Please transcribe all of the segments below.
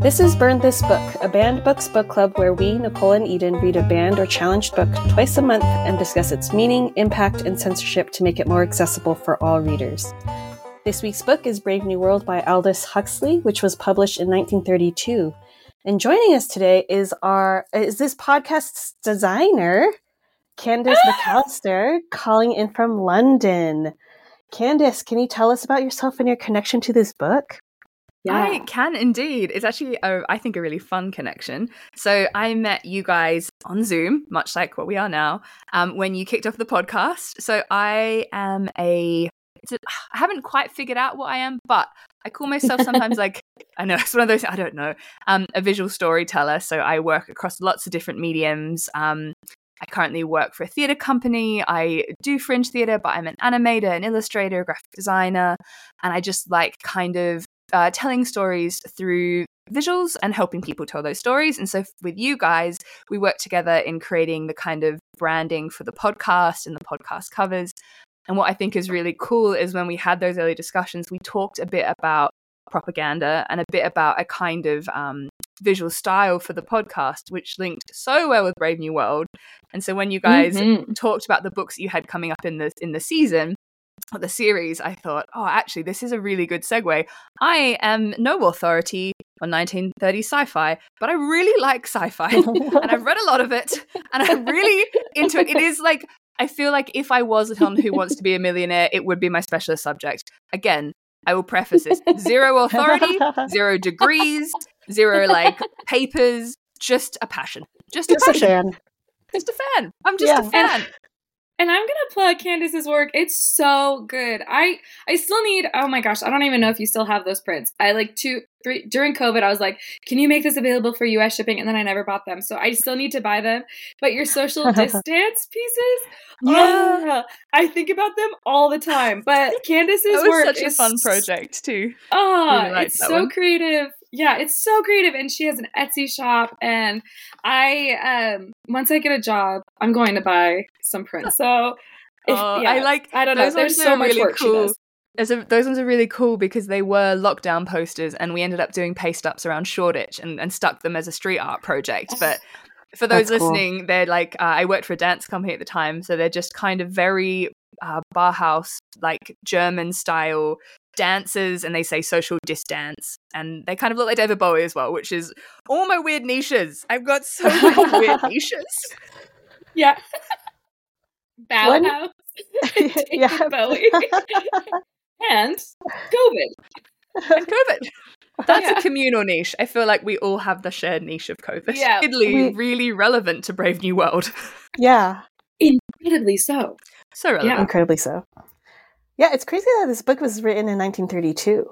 This is Burn This Book, a banned books book club where we, Nicolle and Eden, read a banned or challenged book twice a month and discuss its meaning, impact, and censorship to make it more accessible for all readers. This week's book is Brave New World by Aldous Huxley, which was published in 1932. And joining us today is our is this podcast's designer, Candice ah! MacAllister, calling in from London. Candice, can you tell us about yourself and your connection to this book? Yeah. I can indeed. It's actually, a, I think, a really fun connection. So I met you guys on Zoom, much like what we are now, um, when you kicked off the podcast. So I am a, a, I haven't quite figured out what I am, but I call myself sometimes like, I know it's one of those, I don't know, um, a visual storyteller. So I work across lots of different mediums. Um, I currently work for a theatre company. I do fringe theatre, but I'm an animator, an illustrator, a graphic designer, and I just like kind of uh, telling stories through visuals and helping people tell those stories. And so with you guys, we work together in creating the kind of branding for the podcast and the podcast covers. And what I think is really cool is when we had those early discussions, we talked a bit about propaganda and a bit about a kind of um, visual style for the podcast, which linked so well with Brave New World. And so when you guys mm-hmm. talked about the books you had coming up in the in the season, the series, I thought, oh, actually, this is a really good segue. I am no authority on 1930s sci-fi, but I really like sci-fi, and I've read a lot of it, and I'm really into it. It is like I feel like if I was a on Who Wants to Be a Millionaire, it would be my specialist subject. Again, I will preface this: zero authority, zero degrees, zero like papers, just a passion, just, just a, passion. a fan. Just a fan. I'm just yeah. a fan. And I'm gonna plug Candice's work. It's so good. I I still need. Oh my gosh, I don't even know if you still have those prints. I like two three during COVID. I was like, can you make this available for U.S. shipping? And then I never bought them, so I still need to buy them. But your social distance pieces, yeah, oh, I think about them all the time. But Candice's work such is a fun project too. Oh, really it's so one. creative yeah, it's so creative. And she has an Etsy shop. And I, um, once I get a job, I'm going to buy some prints. So, if, oh, yeah, I like, I don't know. There's so much really work cool. she does. A, those ones are really cool because they were lockdown posters, and we ended up doing paste ups around Shoreditch and, and stuck them as a street art project. But for those That's listening, cool. they're like uh, I worked for a dance company at the time, so they're just kind of very uh, Bauhaus, like German style dancers and they say social distance and they kind of look like David Bowie as well, which is all my weird niches. I've got so many weird niches. Yeah. Bauhaus, yeah. Bowie, and COVID. And COVID. That's yeah. a communal niche. I feel like we all have the shared niche of COVID. Yeah. Weirdly, we... really relevant to Brave New World. Yeah. Incredibly so. So relevant. Yeah. Incredibly so. Yeah, it's crazy that this book was written in 1932.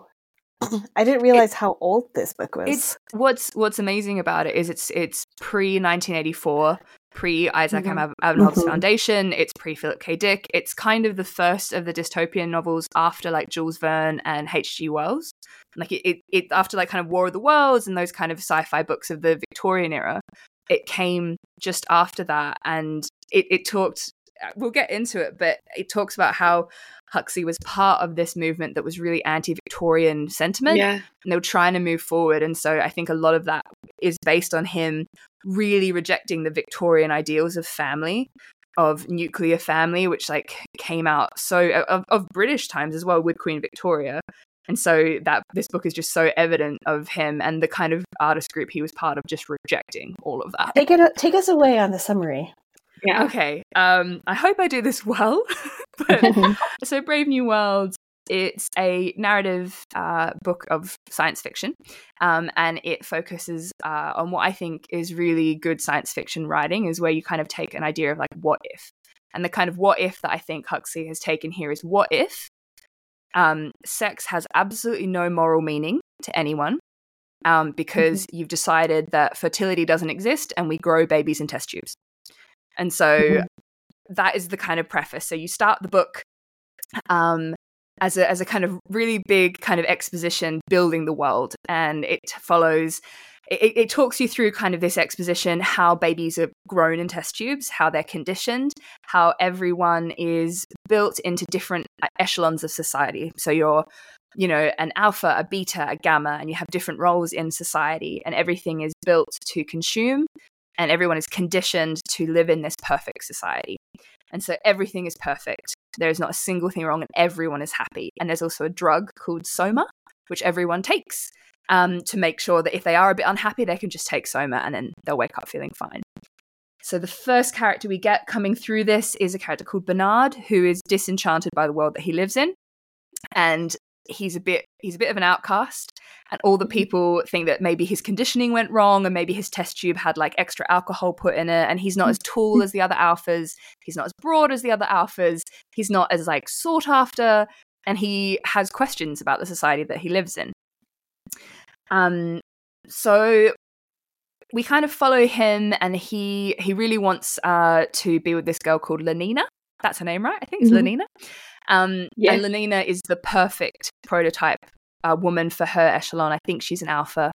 I didn't realize it, how old this book was. It's what's what's amazing about it is it's it's pre 1984, pre Isaac mm-hmm. Asimov's mm-hmm. Foundation. It's pre Philip K. Dick. It's kind of the first of the dystopian novels after like Jules Verne and H.G. Wells. Like it, it, it after like kind of War of the Worlds and those kind of sci-fi books of the Victorian era. It came just after that, and it, it talked. Uh, we'll get into it, but it talks about how Huxley was part of this movement that was really anti Victorian sentiment. Yeah. And they were trying to move forward. And so I think a lot of that is based on him really rejecting the Victorian ideals of family, of nuclear family, which like came out so uh, of, of British times as well with Queen Victoria. And so that this book is just so evident of him and the kind of artist group he was part of just rejecting all of that. Take it take us away on the summary. Yeah. Okay. Um, I hope I do this well. but, so, Brave New World, it's a narrative uh, book of science fiction, um, and it focuses uh, on what I think is really good science fiction writing, is where you kind of take an idea of like what if, and the kind of what if that I think Huxley has taken here is what if um, sex has absolutely no moral meaning to anyone. Um, because mm-hmm. you've decided that fertility doesn't exist and we grow babies in test tubes. And so mm-hmm. that is the kind of preface. So you start the book um, as a as a kind of really big kind of exposition building the world, and it follows. It, it, talks you through kind of this exposition how babies are grown in test tubes, how they're conditioned, how everyone is built into different echelons of society. So you're you know, an alpha, a beta, a gamma, and you have different roles in society, and everything is built to consume, and everyone is conditioned to live in this perfect society. And so everything is perfect. There's not a single thing wrong, and everyone is happy. And there's also a drug called Soma, which everyone takes um, to make sure that if they are a bit unhappy, they can just take Soma and then they'll wake up feeling fine. So the first character we get coming through this is a character called Bernard, who is disenchanted by the world that he lives in. And he's a bit he's a bit of an outcast and all the mm-hmm. people think that maybe his conditioning went wrong and maybe his test tube had like extra alcohol put in it and he's not as tall as the other alphas he's not as broad as the other alphas he's not as like sought after and he has questions about the society that he lives in. Um so we kind of follow him and he he really wants uh to be with this girl called Lenina. That's her name right? I think it's mm-hmm. Lenina um, yeah. And Lenina is the perfect prototype uh, woman for her echelon. I think she's an alpha.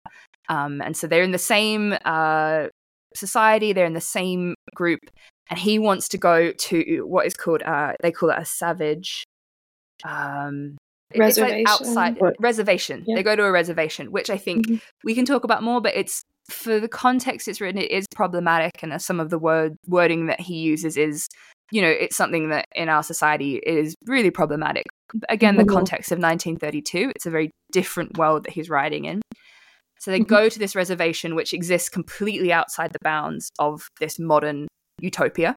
Um, and so they're in the same uh, society, they're in the same group. And he wants to go to what is called, uh, they call it a savage. Um, reservation. Like outside what? reservation. Yeah. They go to a reservation, which I think mm-hmm. we can talk about more, but it's for the context it's written, it is problematic, and some of the word wording that he uses is you know, it's something that in our society is really problematic. Again, the mm-hmm. context of 1932, it's a very different world that he's writing in. So they mm-hmm. go to this reservation, which exists completely outside the bounds of this modern utopia.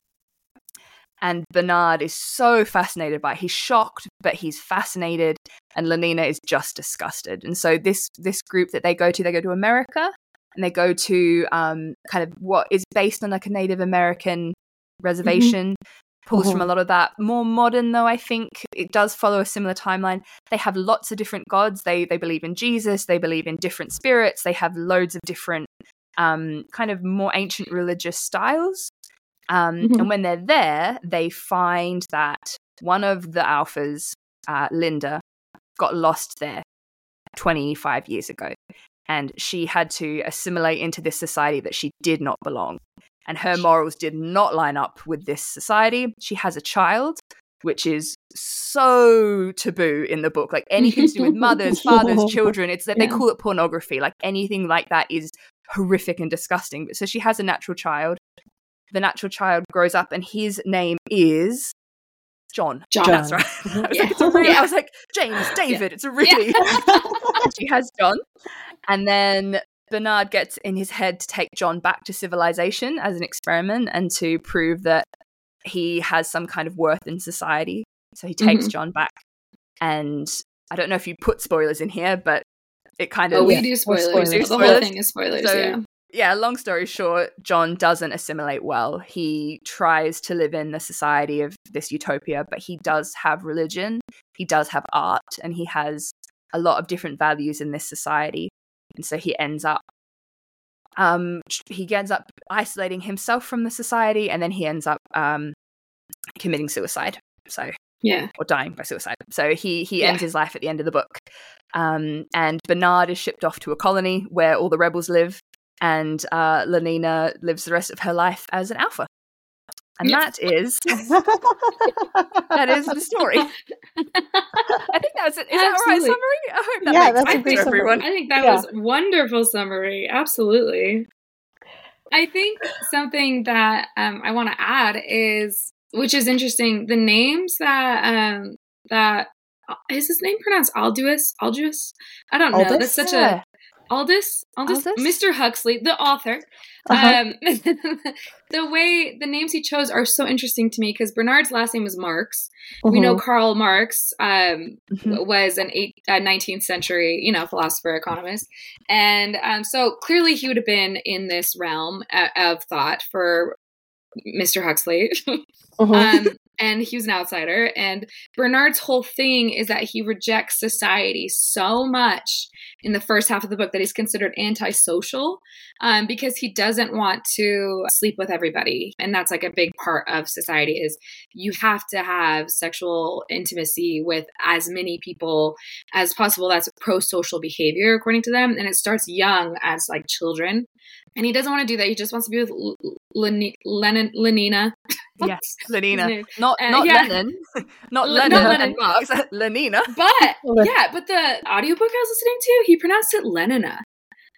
And Bernard is so fascinated by it. He's shocked, but he's fascinated. And Lenina is just disgusted. And so this this group that they go to, they go to America and they go to um, kind of what is based on like a Native American mm-hmm. reservation. Mm-hmm pulls from a lot of that. More modern though, I think it does follow a similar timeline. They have lots of different gods. They they believe in Jesus, they believe in different spirits, they have loads of different um, kind of more ancient religious styles. Um, mm-hmm. And when they're there, they find that one of the alphas, uh, Linda, got lost there 25 years ago. And she had to assimilate into this society that she did not belong and her morals did not line up with this society. She has a child, which is so taboo in the book. Like anything to do with mothers, fathers, children, it's that yeah. they call it pornography. Like anything like that is horrific and disgusting. So she has a natural child. The natural child grows up, and his name is John. John. That's right. I, was yeah. like, really, I was like, James, David. Yeah. It's a really. she has John. And then Bernard gets in his head to take John back to civilization as an experiment and to prove that he has some kind of worth in society. So he takes mm-hmm. John back. And I don't know if you put spoilers in here, but it kind of. Oh, we do spoilers. spoilers. The spoilers. whole thing is spoilers, so, yeah. Yeah, long story short, John doesn't assimilate well. He tries to live in the society of this utopia, but he does have religion, he does have art, and he has a lot of different values in this society and so he ends up um he ends up isolating himself from the society and then he ends up um committing suicide so yeah. or dying by suicide. So he he yeah. ends his life at the end of the book. Um and bernard is shipped off to a colony where all the rebels live and uh lenina lives the rest of her life as an alpha and that is that is the story. I think that was it. Is Absolutely. that a right summary? I hope that yeah, makes sense to everyone. I think that yeah. was wonderful summary. Absolutely. I think something that um, I want to add is, which is interesting, the names that um, that is his name pronounced Aldous? Aldous? I don't know. Aldous? That's such yeah. Aldous, Aldous, Aldous? Mr. Huxley, the author. Uh-huh. Um, the way the names he chose are so interesting to me because Bernard's last name was Marx. Uh-huh. We know mm-hmm. Karl Marx um, mm-hmm. was an eight, uh, 19th century, you know, philosopher, economist, and um, so clearly he would have been in this realm uh, of thought for Mr. Huxley. Uh-huh. um, and he was an outsider. And Bernard's whole thing is that he rejects society so much in the first half of the book that he's considered antisocial um, because he doesn't want to sleep with everybody. And that's like a big part of society is you have to have sexual intimacy with as many people as possible. That's pro-social behavior, according to them. And it starts young as like children. And he doesn't want to do that. He just wants to be with Lenina. Yes, Lenina. Not Uh, not yeah. Lennon. not L- Lennon not Lennon. Marx. Lenina. But yeah, but the audiobook I was listening to, he pronounced it Lenina.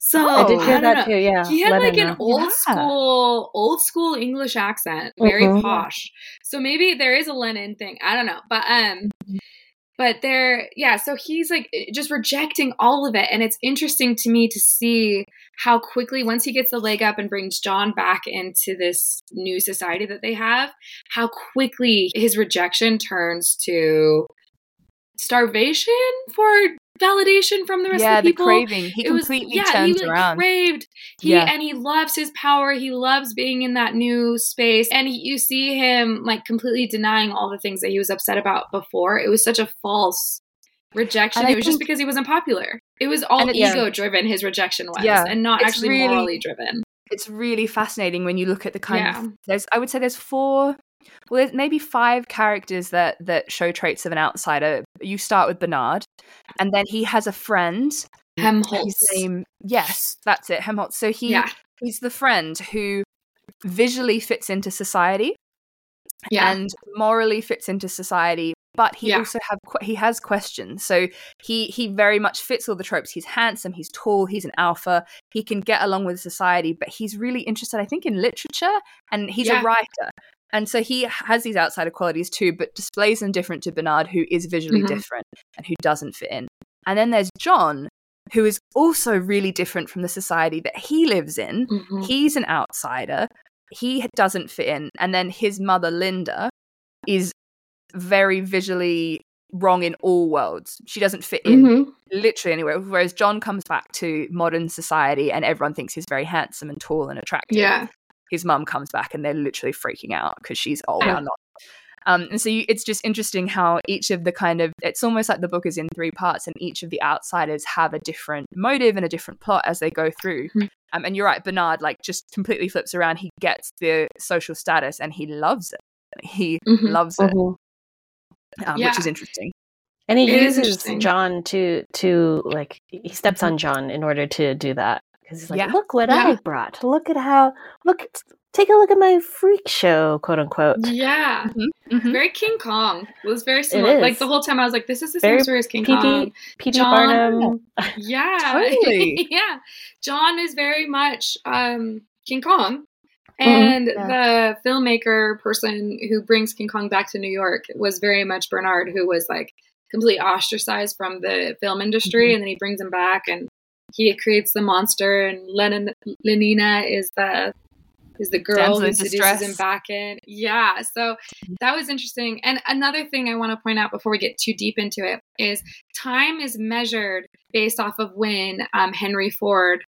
So Oh, I did hear I that know. too. Yeah, He had like an old Yeah. school, old school English accent, very Mhm. posh. So maybe there is a Lennon thing. I don't know, but um, but they're yeah. So he's like eh, just rejecting all of it, and it's interesting to me to see how quickly once he gets the leg up and brings John back into this new society that they have, how quickly his rejection turns to starvation for validation from the rest Yeah, of the the people craving. He it was- completely yeah, turns he, like, around. Craved. He Yeah. and he loves his power. He loves being in that new space. And he, you see him like completely denying all the things that he was upset about before. It was such a false rejection. It was just because he wasn't popular. It was all And it's- ego driven. His rejection was, Yeah, and not it's actually really- morally driven. it's really fascinating when you look at the kind Yeah. of there's I would say there's four well there's maybe five characters that that show traits of an outsider. You start with Bernard and then he has a friend Helmholtz. his name yes, that's it, Helmholtz. So he yeah, he's the friend who visually fits into society yeah, and morally fits into society but he Yeah. also have he has questions so he he very much fits all the tropes he's handsome he's tall he's an alpha he can get along with society but he's really interested i think in literature and he's Yeah. a writer and so he has these outsider qualities too but displays them different to bernard who is visually Mhm. different and who doesn't fit in. And then there's john who is also really different from the society that he lives in. Mhm. he's an outsider. He doesn't fit in. And then his mother linda is very visually wrong in all worlds. She doesn't fit in Mhm. literally anywhere whereas john comes back to modern society and everyone thinks he's very handsome and tall and attractive. Yeah, his mum comes back and they're literally freaking out because she's oh Yeah. not um, and so you, it's just interesting how each of the kind of it's almost like the book is in three parts and each of the outsiders have a different motive and a different plot as they go through Mhm. um, and you're right bernard like just completely flips around he gets the social status and he loves it he Mhm. loves it Mhm. um, Yeah. which is interesting And he It is uses. John to to like he steps on John in order to do that because he's like, Yeah. look what Yeah. I brought. Look at how look. Take a look at my freak show, quote unquote. yeah. Mhm. Very King Kong. It was very similar. Like the whole time, I was like, "This is the Very same story as King P.T. Kong." P.T. John- Barnum. Yeah, Totally. yeah. John is very much um, King Kong, and yeah. the filmmaker person who brings King Kong back to New York was very much Bernard, who was like completely ostracized from the film industry, and then he brings him back, and he creates the monster, and Lenin, Lenina is the is the girl who seduces distress. him back in. Yeah, so that was interesting. And another thing I want to point out before we get too deep into it is time is measured based off of when um, Henry Ford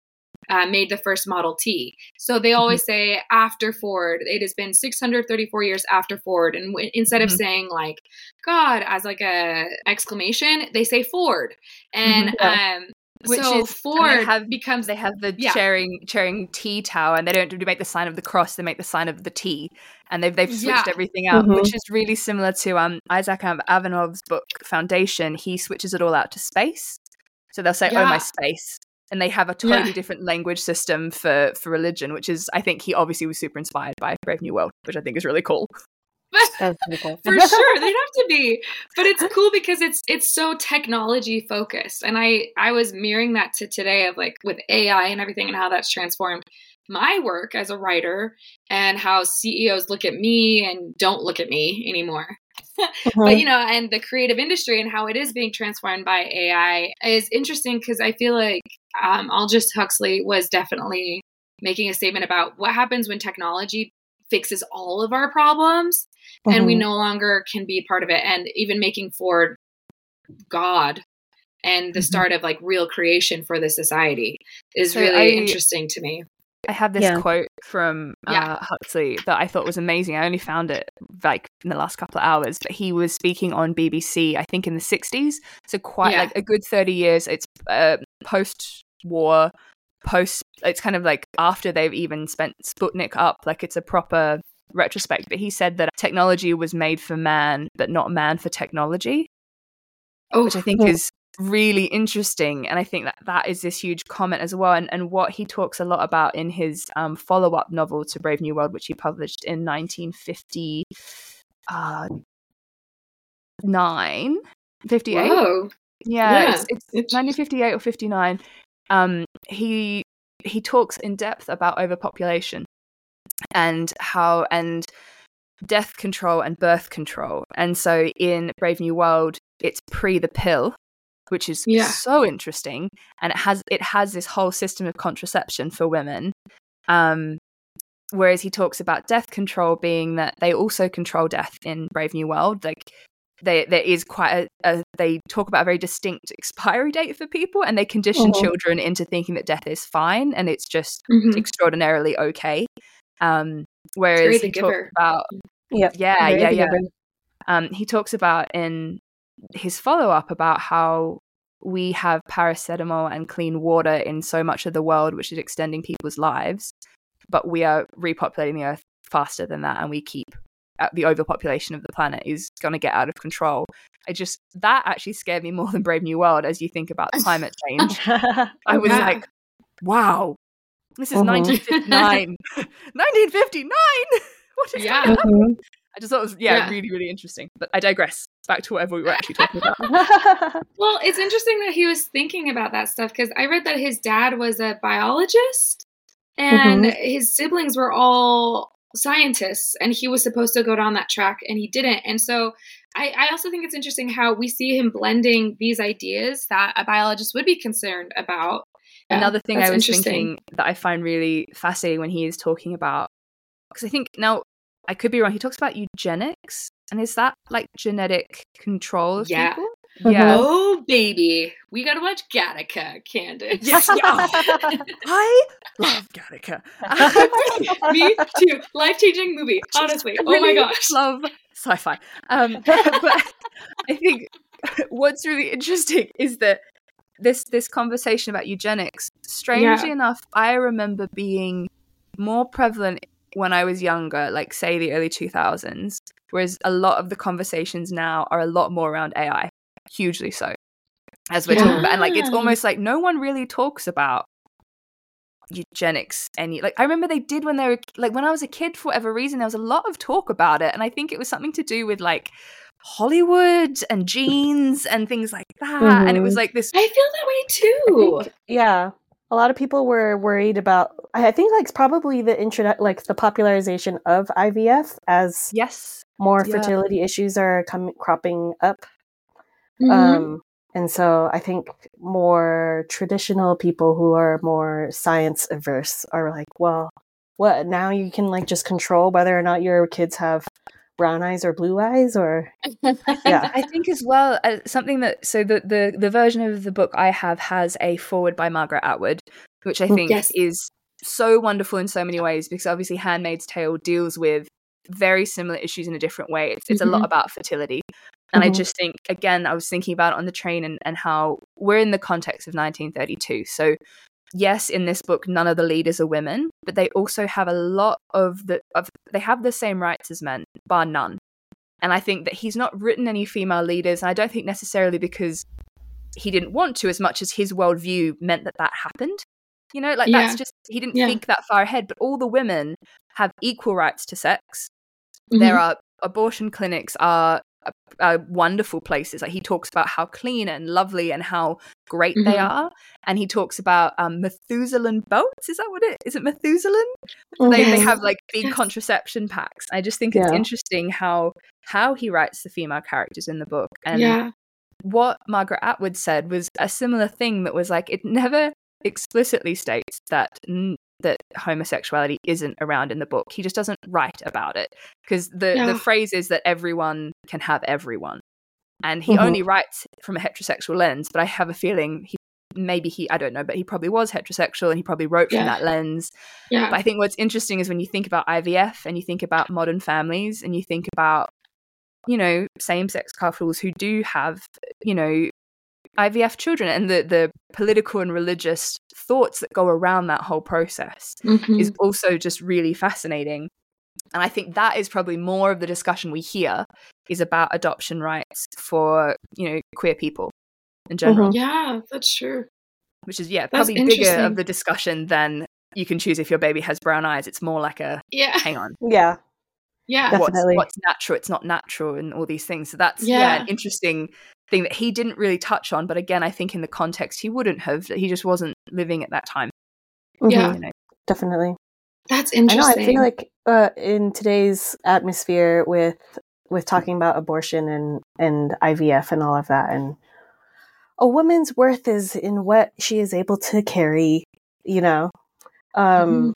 uh, made the first Model T. So they always say after Ford, it has been 634 years after Ford, and w- instead of Mhm. saying like God as like a exclamation, they say Ford, and um, Which so is- and they Ford have- becomes they have the Yeah. sharing sharing T tower, and they don't do make the sign of the cross; they make the sign of the T, and they've they've switched Yeah. everything out, Mhm. which is really similar to um Isaac Av- Avanov's book Foundation. He switches it all out to space, so they'll say, "Oh my space," and they have a totally Yeah. different language system for for religion, which is I think he obviously was super inspired by Brave New World, which I think is really cool. Cool. for sure they'd have to be. But it's cool because it's it's so technology focused and i i was mirroring that to today of like with ai and everything and how that's transformed my work as a writer and how ceos look at me and don't look at me anymore. But you know and the creative industry and how it is being transformed by ai is interesting because i feel like um, aldous huxley was definitely making a statement about what happens when technology fixes all of our problems and we Mhm. no longer can be part of it and even making ford god and the Mhm. start of like real creation for the society is So really I- interesting to me I have this Yeah. quote from uh, Yeah. Huxley that I thought was amazing. I only found it like in the last couple of hours, but he was speaking on BBC, I think in the 60s. So quite Yeah. like a good 30 years. It's uh, post war, post, it's kind of like after they've even spent Sputnik up, like it's a proper retrospect. But he said that technology was made for man, but not man for technology, oh which I think Yeah. is really interesting and i think that that is this huge comment as well and, and what he talks a lot about in his um, follow-up novel to brave new world which he published in 1950 uh, 9 58 Whoa. yeah, Yeah, it's, it's interesting. 1958 or 59 um he he talks in depth about overpopulation and how and death control and birth control and so in brave new world it's pre the pill which is Yeah. so interesting and it has it has this whole system of contraception for women um whereas he talks about death control being that they also control death in brave new world like they, there is quite a, a they talk about a very distinct expiry date for people and they condition Mhm. children into thinking that death is fine and it's just Mhm. extraordinarily okay um whereas Terry he the talks Giver. about Yep. yeah Very yeah yeah good. um, he talks about in his follow up about how we have paracetamol and clean water in so much of the world, which is extending people's lives, but we are repopulating the earth faster than that, and we keep uh, the overpopulation of the planet is going to get out of control. I just that actually scared me more than Brave New World as you think about climate change. I was Yeah. like, wow, this is Mhm. 1959. 1959. What is Yeah. going on? Mhm. I just thought it was yeah, Yeah. really, really interesting. But I digress. Back to whatever we were actually talking about. Well, it's interesting that he was thinking about that stuff because I read that his dad was a biologist and his siblings were all scientists, and he was supposed to go down that track and he didn't. And so I, I also think it's interesting how we see him blending these ideas that a biologist would be concerned about. Yeah, Another thing I was thinking that I find really fascinating when he is talking about because I think now I could be wrong. He talks about eugenics, and is that like genetic control of Yeah. people? Yeah. Oh, baby. We got to watch Gattaca, Candice. Yes, yeah. I love Gattaca. Me too. Life changing movie, honestly. Oh my gosh. love sci-fi. Um, but I think what's really interesting is that this this conversation about eugenics, strangely Yeah. enough, I remember being more prevalent when I was younger, like say the early two thousands, whereas a lot of the conversations now are a lot more around AI, hugely so. As we're talking about, and like it's almost like no one really talks about eugenics any like i remember they did when they were like when i was a kid for whatever reason there was a lot of talk about it and i think it was something to do with like hollywood and genes and things like that and it was Mhm. like this I feel that way too. think, yeah. A lot of people were worried about. I think like probably the introdu- like the popularization of IVF as yes more Yeah. fertility issues are coming cropping up. Mhm. Um, and so I think more traditional people who are more science averse are like, well, what now? You can like just control whether or not your kids have brown eyes or blue eyes, or yeah. I think as well uh, something that so the, the the version of the book I have has a forward by Margaret Atwood, which I Mm, think yes. is so wonderful in so many ways because obviously Handmaid's Tale deals with very similar issues in a different way. It's it's a lot Mhm. about fertility. And I Mhm. just think again, I was thinking about it on the train and, and how we're in the context of 1932. So yes, in this book, none of the leaders are women, but they also have a lot of the of they have the same rights as men, bar none. And I think that he's not written any female leaders, and I don't think necessarily because he didn't want to, as much as his worldview meant that that happened. You know, like Yeah. that's just he didn't Yeah. think that far ahead. But all the women have equal rights to sex. Mhm. There are abortion clinics are, are wonderful places. Like he talks about how clean and lovely and how great they Mhm. are, and he talks about um, Methuselah boats. Is that what it is? It Methuselah? they, they have like big contraception packs. I just think it's Yeah. interesting how how he writes the female characters in the book. And yeah. what Margaret Atwood said was a similar thing that was like it never explicitly states that n- that homosexuality isn't around in the book. He just doesn't write about it because the Yeah. the phrase is that everyone can have everyone. And he Mhm. only writes from a heterosexual lens, but I have a feeling he maybe he I don't know, but he probably was heterosexual and he probably wrote from that lens. Yeah. But I think what's interesting is when you think about IVF and you think about modern families and you think about, you know, same sex couples who do have, you know, IVF children and the, the political and religious thoughts that go around that whole process Mhm. is also just really fascinating. And I think that is probably more of the discussion we hear is about adoption rights for, you know, queer people. in general, Mhm. Yeah, that's true. which is yeah That's probably bigger of the discussion than you can choose if your baby has brown eyes. It's more like a Yeah, hang on, Yeah. yeah. Definitely. what's, what's natural, it's not natural, and all these things. So that's yeah. Yeah. an interesting thing that he didn't really touch on. But again, I think in the context he wouldn't have. He just wasn't living at that time. Yeah. Mhm. You know? Definitely. That's I know. interesting. I feel like uh, in today's atmosphere with with talking about abortion and and IVF and all of that, and a woman's worth is in what she is able to carry. You know, um,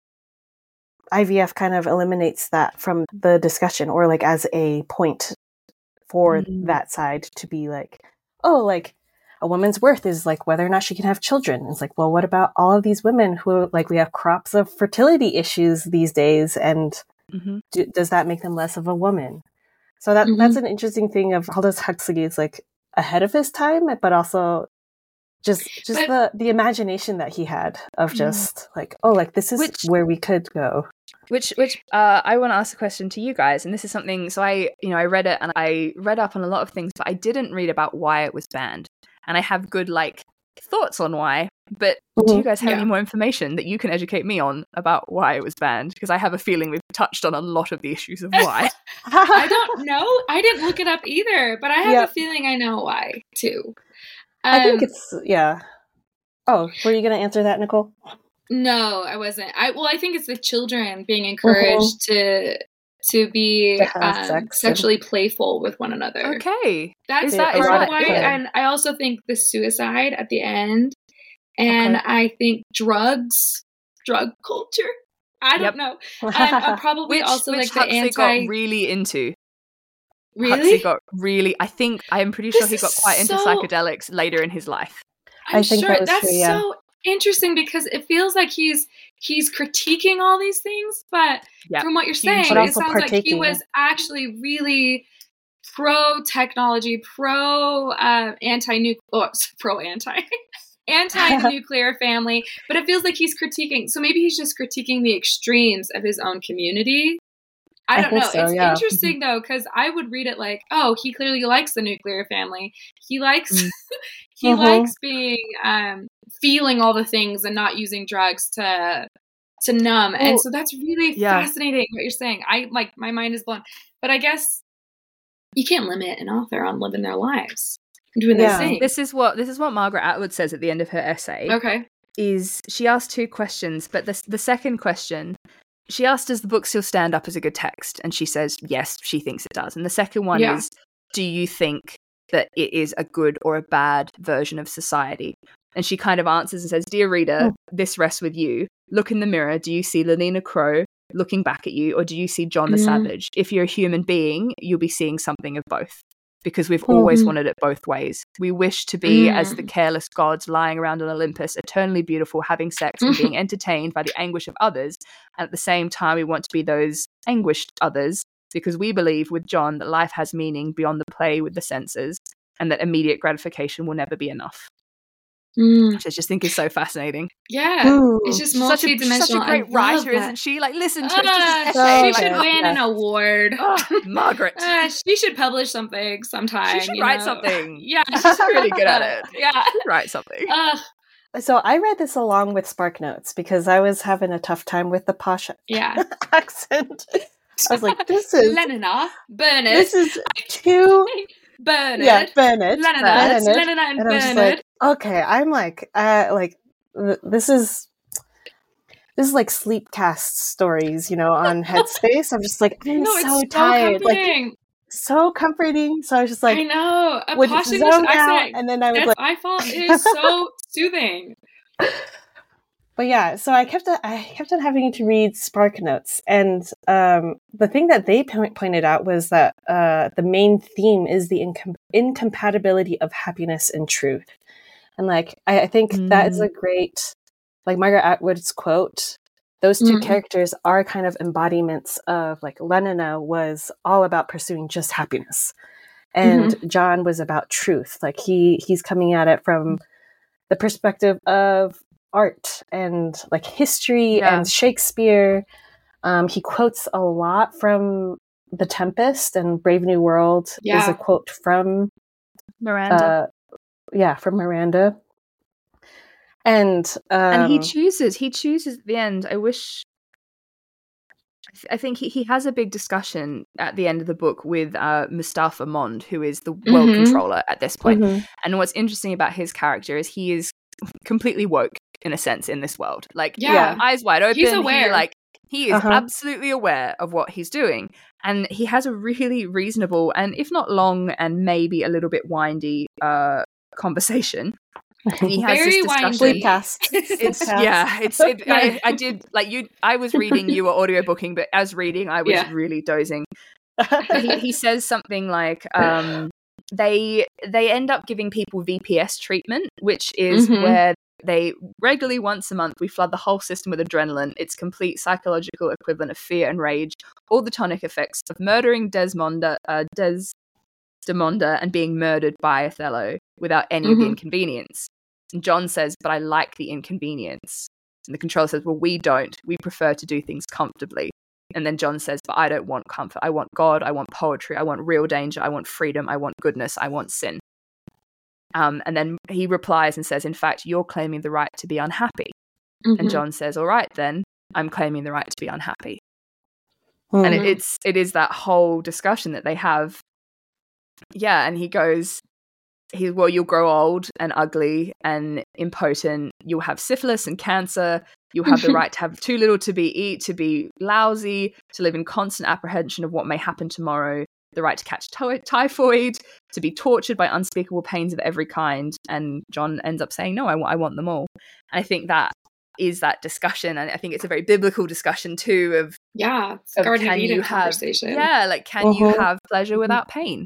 IVF kind of eliminates that from the discussion, or like as a point for Mm. that side to be like, oh, like a woman's worth is like whether or not she can have children. It's like, well, what about all of these women who like we have crops of fertility issues these days, and Mhm. do, does that make them less of a woman? So that Mhm. that's an interesting thing of Aldous Huxley is like ahead of his time, but also just just But- the the imagination that he had of Mm. just like oh like this is Which- where we could go. Which, which, uh, I want to ask a question to you guys, and this is something. So I, you know, I read it and I read up on a lot of things, but I didn't read about why it was banned, and I have good like thoughts on why. But do you guys have Yeah. any more information that you can educate me on about why it was banned? Because I have a feeling we've touched on a lot of the issues of why. I don't know. I didn't look it up either, but I have Yep. a feeling I know why too. I think Um, it's yeah. Oh, were you gonna answer that, Nicolle? no, I wasn't. I well, I think it's the children being encouraged to to be To um, sex and- sexually playful with one another. okay, That's Is is that- part of why. And I also think the suicide at the end, and Okay. I think drugs, drug culture. I don't Yep. know. And uh, probably which, also which like the Huxley anti. got really into. Really? Huxley got really. I think I am pretty sure he got is quite into psychedelics later in his life. I'm I think sure that that's true, yeah. so interesting because it feels like he's he's critiquing all these things, but Yeah. from what you're saying, it also sounds like he was actually really pro technology, pro uh, anti nuclear, oh, pro anti. Anti nuclear family, but it feels like he's critiquing. So maybe he's just critiquing the extremes of his own community. I I don't think know. so, it's yeah. interesting though, because I would read it like, oh, he clearly likes the nuclear family. He likes Mm. he Mhm. likes being um feeling all the things and not using drugs to to numb. Well, and so that's really yeah. fascinating what you're saying. I like my mind is blown. But I guess you can't limit an author on living their lives doing Yeah. their thing. This is what this is what Margaret Atwood says at the end of her essay. okay. Is she asked two questions, but the the second question she asked, "Does the book still stand up as a good text?" And she says, "Yes, she thinks it does." And the second one Yeah. is, "Do you think that it is a good or a bad version of society?" And she kind of answers and says, "Dear reader, oh. this rests with you. Look in the mirror. Do you see Lenina Crowne looking back at you, or do you see John the. Savage? If you're a human being, you'll be seeing something of both." Because we've always Mhm. wanted it both ways. We wish to be as Mm. the careless gods lying around on Olympus, eternally beautiful, having sex and being entertained by the anguish of others. And at the same time, we want to be those anguished others because we believe with John that life has meaning beyond the play with the senses and that immediate gratification will never be enough. Mm, Which I just think is so fascinating. yeah. Ooh. It's just She's such a, such a I great writer, that. isn't she? Like, listen to it. Ah, just so she essay. should good. win Yeah. an award. Oh, Margaret. Uh, she should publish something sometime. she should you write know? something. Yeah, She's really good at it. Yeah. Write something. Ugh, So I read this along with Spark Notes because I was having a tough time with the posh yeah. accent. I was like, this is Lenina, Bernard, this is too Bernard, yeah, Bennett. Lenina, Bennett. Lenina, and, And Bernard. Like, okay, I'm like, uh, like th- this is this is like sleep cast stories, you know, on Headspace. I'm just like, I'm no, so it's so tired, like comforting. so comforting. So I was just like, I know. A would zone out, accent. and then I would That's like, I thought is so soothing. but yeah. So I kept I kept on having to read Spark Notes, and um, the thing that they po- pointed out was that uh, the main theme is the incom- incompatibility of happiness and truth, and like I, I think that is a great, like Margaret Atwood's quote. Those 2 Mhm. characters are kind of embodiments of like Lenina was all about pursuing just happiness, and John was about truth. Like he he's coming at it from the perspective of art and like history Yeah. and Shakespeare. Um, he quotes a lot from The Tempest and Brave New World is a quote from Miranda. uh, yeah, from Miranda. And um, and he chooses. He chooses at the end. I wish. I think he, he has a big discussion at the end of the book with uh, Mustafa Mond, who is the world Mhm. controller at this point. Mhm. And what's interesting about his character is he is completely woke in a sense in this world. Like Yeah. eyes wide open. He's he, aware. like he is Uh-huh. absolutely aware of what he's doing. And he has a really reasonable and if not long and maybe a little bit windy uh conversation. He has Very this discussion. Sleep past. It's Sleep yeah, it's it, I, I did like you I was reading you were audiobooking, but as reading I was Yeah. really dozing he, he says something like um, they they end up giving people VPS treatment, which is Mhm. where they regularly once a month we flood the whole system with adrenaline. It's complete psychological equivalent of fear and rage, all the tonic effects of murdering Desmonda, uh, Desdemonda and being murdered by Othello without any of the Mhm. inconvenience. And John says, "But I like the inconvenience." And the controller says, "Well, we don't. We prefer to do things comfortably." And then John says, But I don't want comfort. I want God. I want poetry. I want real danger. I want freedom. I want goodness. I want sin. Um, and then he replies and says, In fact, you're claiming the right to be unhappy. And Mhm. John says, All right, then I'm claiming the right to be unhappy. Mhm. And it, Mhm. it's it is that whole discussion that they have. Yeah, and he goes, he well, you'll grow old and ugly and impotent. You'll have syphilis and cancer. You'll have the right to have too little to be eat, to be lousy, to live in constant apprehension of what may happen tomorrow. The right to catch ty- typhoid, to be tortured by unspeakable pains of every kind. And John ends up saying, "No, I want them all." And I think that is that discussion, and I think it's a very biblical discussion too of yeah, of can you have yeah like can you Mhm. have pleasure without pain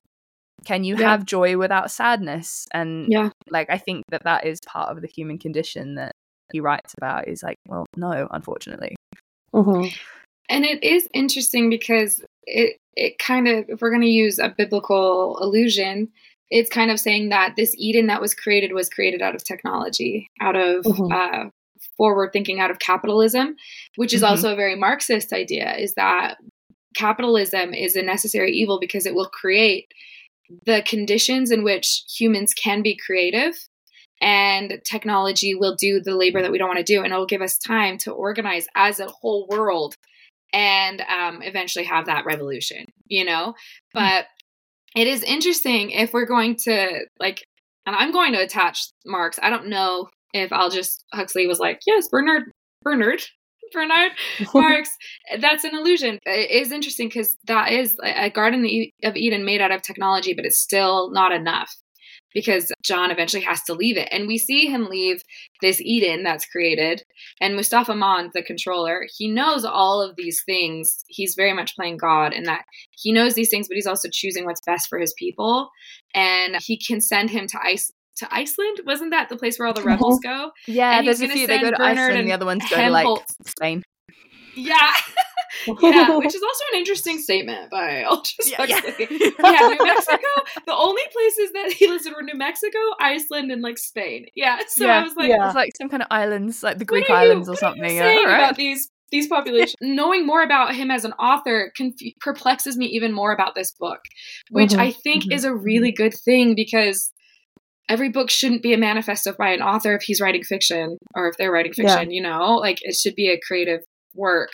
can you Yeah. have joy without sadness and Yeah. like i think that that is part of the human condition that he writes about is like well no unfortunately Mhm. And it is interesting because it it kind of if we're going to use a biblical allusion, it's kind of saying that this Eden that was created was created out of technology, out of Mhm. uh, forward thinking, out of capitalism, which is Mhm. also a very Marxist idea. Is that capitalism is a necessary evil because it will create the conditions in which humans can be creative and technology will do the labor that we don't want to do and it'll give us time to organize as a whole world and um, eventually have that revolution you know? But it is interesting if we're going to like and i'm going to attach marx i don't know if aldous huxley was like yes bernard bernard bernard Marx, that's an illusion. It is interesting because that is a Garden of Eden made out of technology, but it's still not enough because John eventually has to leave it. And we see him leave this Eden that's created. And Mustafa Mond, the controller, he knows all of these things. He's very much playing God in that he knows these things, but he's also choosing what's best for his people. And he can send him to ice. To Iceland, wasn't that the place where all the rebels go? yeah And there's a few they go to Bernard iceland and and the other ones go to like spain Yeah, yeah, which is also an interesting statement by Aldous Yeah, yeah. Yeah. New Mexico. The only places that he listed were New Mexico, Iceland, and like Spain. Yeah, so Yeah, I was like, yeah. it's like some kind of islands like the greek are you- islands or what are you something Yeah, saying all right. about these these populations? Knowing more about him as an author confu- perplexes me even more about this book, which Mhm. I think Mhm. is a really good thing because. Every book shouldn't be a manifesto by an author if he's writing fiction or if they're writing Yeah. fiction, you know? Like it should be a creative work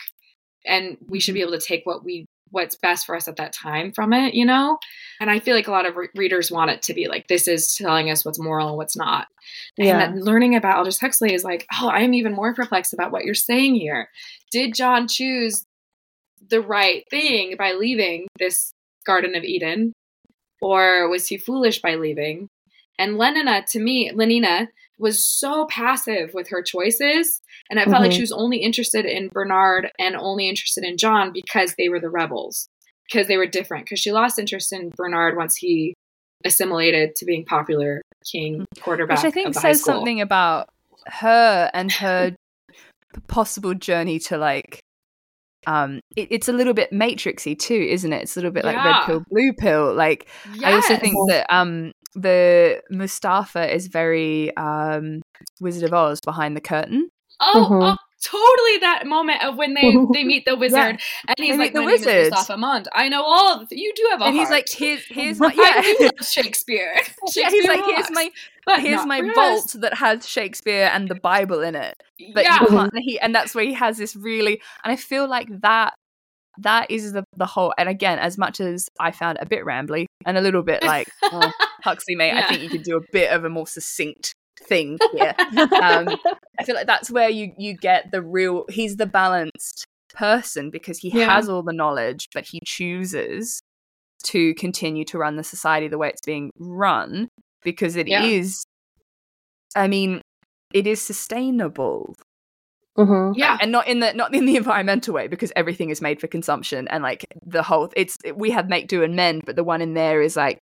and we should be able to take what we what's best for us at that time from it you know and i feel like a lot of re- readers want it to be like this is telling us what's moral and what's not Yeah. and learning about aldous huxley is like oh i'm even more perplexed about what you're saying here did john choose the right thing by leaving this garden of eden or was he foolish by leaving and lenina to me lenina was so passive with her choices and I felt like Mhm. she was only interested in Bernard and only interested in John because they were the rebels, because they were different. Because she lost interest in Bernard once he assimilated to being popular king quarterback. which i think says something about her and her possible journey to like um it, it's a little bit matrixy too isn't it it's a little bit like red pill blue pill like I also think that um the Mustafa is very um Wizard of Oz behind the curtain. Oh, Mhm. oh, totally that moment of when they they meet the wizard and he's They like the wizard. Mustafa Mond. I know all of you do have a and he's heart. like, here's here's my yeah. love Shakespeare. yeah, he's like, here's my but here's my vault us." that has Shakespeare and the Bible in it. But yeah. you can't and he and that's where he has this really and I feel like that that is the the whole and again, as much as I found a bit rambly and a little bit like oh, Huxley mate, I think you could do a bit of a more succinct thing here. Um, I feel like that's where you you get the real he's the balanced person because he Yeah. has all the knowledge but he chooses to continue to run the society the way it's being run because it is. Yeah. I mean it is sustainable hmm yeah. and not in the not in the environmental way because everything is made for consumption and like the whole it's we have make do and mend but the one in there is like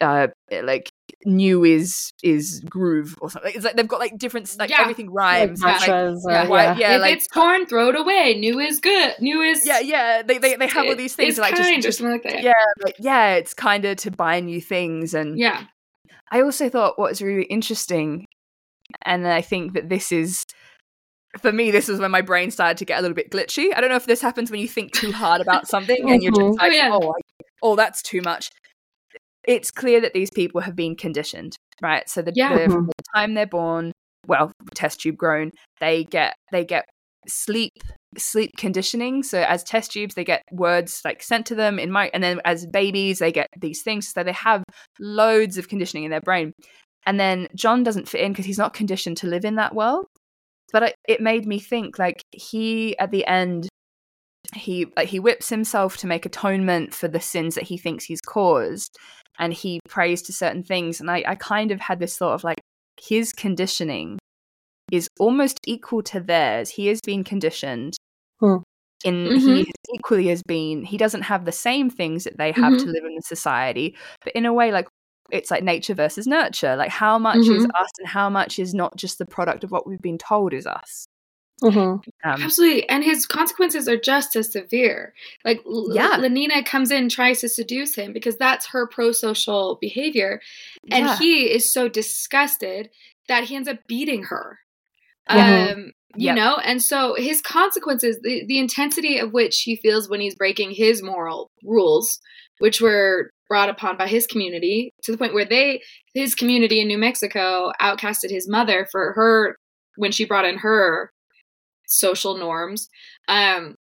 uh like new is is groove or something it's like they've got like different like Yeah. everything Like rhymes It's like- mantras, or- yeah. Why- yeah. yeah, if like- it's torn, throw it away. New is good. New is yeah yeah they they, they have all these things like kind just, just like that. yeah like yeah it's kind of to buy new things and Yeah. I also thought what was really interesting, and I think that this is, for me, this was when my brain started to get a little bit glitchy. I don't know if this happens when you think too hard about something and you're just mm-hmm. like, Oh, yeah. oh, I- oh, that's too much. It's clear that these people have been conditioned, right? So the, Yeah. the, mm-hmm. from the time they're born, well, test tube grown, they get they get sleep sleep conditioning. So as test tubes, they get words like sent to them in my, and then as babies, they get these things. So they have loads of conditioning in their brain. And then John doesn't fit in because he's not conditioned to live in that world. But I, it made me think like he at the end he like he whips himself to make atonement for the sins that he thinks he's caused and he prays to certain things and I, I kind of had this thought of like his conditioning is almost equal to theirs. He has been conditioned Hmm. in Mhm. he equally has been he doesn't have the same things that they have to live in the society but in a way like it's like nature versus nurture. Like how much is us and how much is not just the product of what we've been told is us hmm um, Absolutely. And his consequences are just as severe. Like, Yeah. Lenina comes in, tries to seduce him because that's her pro social behavior. And yeah. he is so disgusted that he ends up beating her. Mhm. Um, you Yep. know, and so his consequences, the, the intensity of which he feels when he's breaking his moral rules, which were brought upon by his community to the point where they, his community in New Mexico, outcasted his mother for her when she brought in her social norms. Um,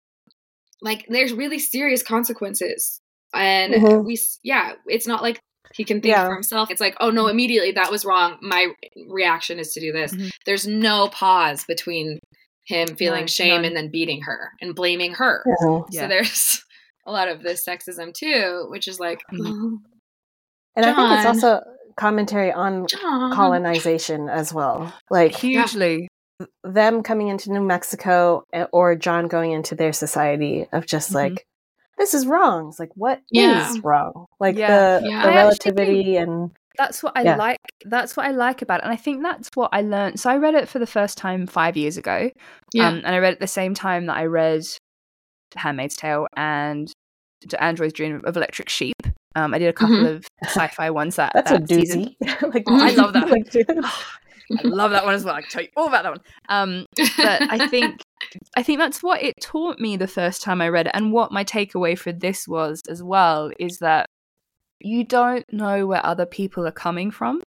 like there's really serious consequences, and Mhm. we, yeah, it's not like he can think Yeah. for himself. It's like, oh no, immediately that was wrong. My reaction is to do this. Mhm. There's no pause between him feeling No, shame none. and then beating her and blaming her. Mhm. Yeah. So there's a lot of this sexism too, which is like, Mhm. oh, And I think it's also commentary on John. colonization as well. Like hugely them coming into New Mexico eh, or John going into their society of just Mhm. like, this is wrong. It's like, what is Yeah. wrong? Like Yeah. the, Yeah. the relativity and that's what I like. That's what I like about it, and I think that's what I learned. So I read it for the first time five years ago, Yeah. um, and I read it at the same time that I read *Handmaid's Tale* and *Do Androids Dream of Electric Sheep*. Um, I did a couple Mhm. of sci-fi ones that that's a that season. doozy. like, I love that. like. I love that one as well. I can tell you all about that one. Um, but I think I think that's what it taught me the first time I read it, and what my takeaway for this was as well is that you don't know where other people are coming from,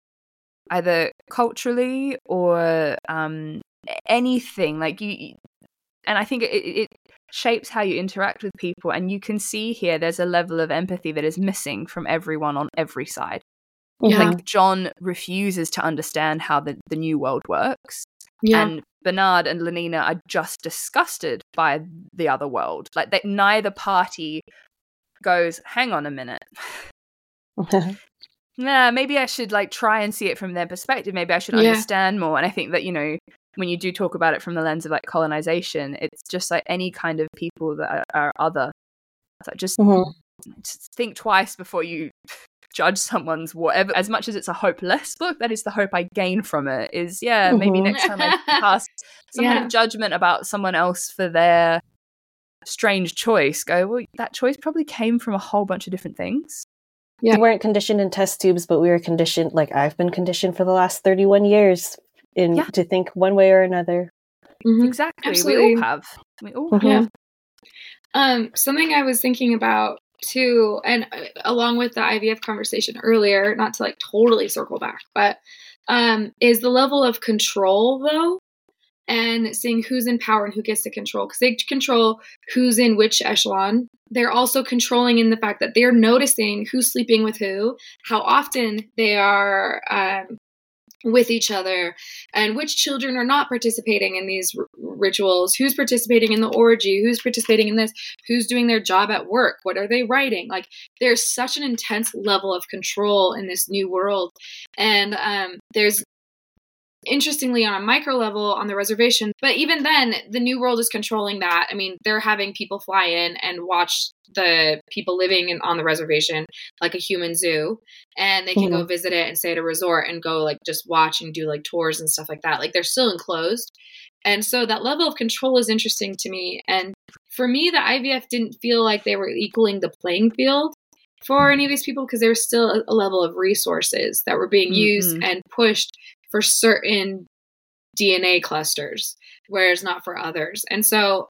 either culturally or um, anything. Like you, and I think it, it shapes how you interact with people, and you can see here there's a level of empathy that is missing from everyone on every side Yeah. Like John refuses to understand how the, the new world works. yeah. And Bernard and Lenina are just disgusted by the other world. Like that neither party goes, hang on a minute. Nah, maybe I should like try and see it from their perspective. Maybe I should Yeah. understand more. And I think that, you know, when you do talk about it from the lens of like colonization, it's just like any kind of people that are, are other. It's like just Mhm. just think twice before you judge someone's whatever as much as it's a hopeless book that is the hope i gain from it is yeah maybe Mhm. next time i cast some kind of judgment about someone else for their strange choice go well that choice probably came from a whole bunch of different things Yeah. We weren't conditioned in test tubes, but we were conditioned, like I've been conditioned for the last 31 years in Yeah. to think one way or another. Mhm. Exactly. We all have. We all Mhm. have. Yeah. Um, something I was thinking about too, and uh, along with the IVF conversation earlier, not to like totally circle back, but um, is the level of control though, and seeing who's in power and who gets to control because they control who's in which echelon. They're also controlling in the fact that they're noticing who's sleeping with who, how often they are um, with each other, and which children are not participating in these r- rituals, who's participating in the orgy, who's participating in this, who's doing their job at work, what are they writing? Like, there's such an intense level of control in this new world. And um, there's interestingly on a micro level on the reservation but even then the new world is controlling that. I mean they're having people fly in and watch the people living in, on the reservation like a human zoo and they can go visit it and stay at a resort and go like just watch and do like tours and stuff like that. Like they're still enclosed. And so that level of control is interesting to me. And for me the ivf didn't feel like they were equaling the playing field for any of these people because there was still a, a level of resources that were being used Mhm. and pushed for certain DNA clusters, whereas not for others. And so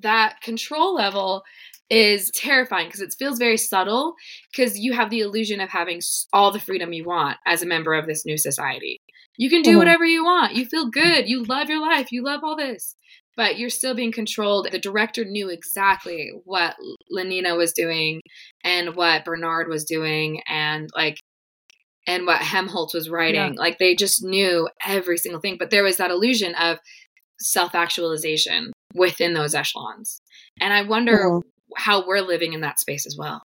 that control level is terrifying because it feels very subtle because you have the illusion of having all the freedom you want as a member of this new society. You can do Mhm. whatever you want. You feel good. You love your life. You love all this. But you're still being controlled. The director knew exactly what Lenina was doing and what Bernard was doing and like and what Helmholtz was writing. Like they just knew every single thing. But there was that illusion of self actualization within those echelons. And I wonder Mhm. how we're living in that space as well.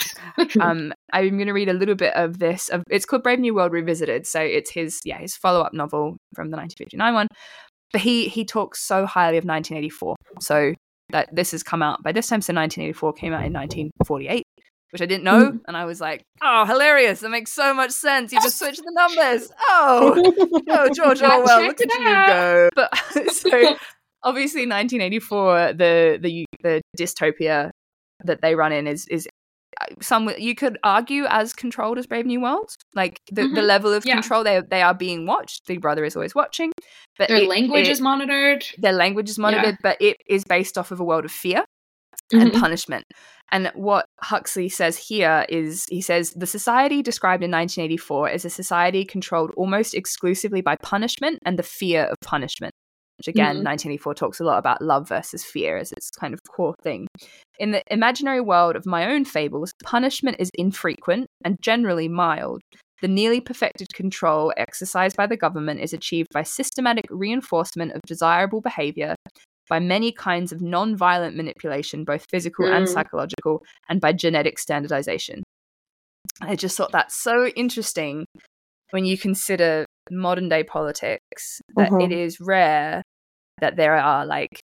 um, I'm going to read a little bit of this. Of, it's called Brave New World Revisited. So it's his yeah his follow up novel from the 1959 one. But he he talks so highly of 1984. So that this has come out by this time. So 1984 came out in 1948, which I didn't know, and I was like, oh, hilarious! That makes so much sense. You just switched the numbers. Oh, oh, George Orwell, look at you go. But so obviously 1984 the the the dystopia that they run in is is uh, some you could argue as controlled as Brave New World. Like the, the Mhm. level of Yeah. control they they are being watched. Big Brother is always watching, but Their it- language it- is monitored. their language is monitored, but it is based off of a world of fear Mhm. and punishment. And what Huxley says here is he says the society described in 1984 is a society controlled almost exclusively by punishment and the fear of punishment. Which again, Mhm. 1984 talks a lot about love versus fear as its kind of core thing. In the imaginary world of my own fables, punishment is infrequent and generally mild. The nearly perfected control exercised by the government is achieved by systematic reinforcement of desirable behavior, by many kinds of non violent manipulation, both physical and Mm. psychological, and by genetic standardization. I just thought that's so interesting when you consider modern day politics that Mhm. it is rare that there are like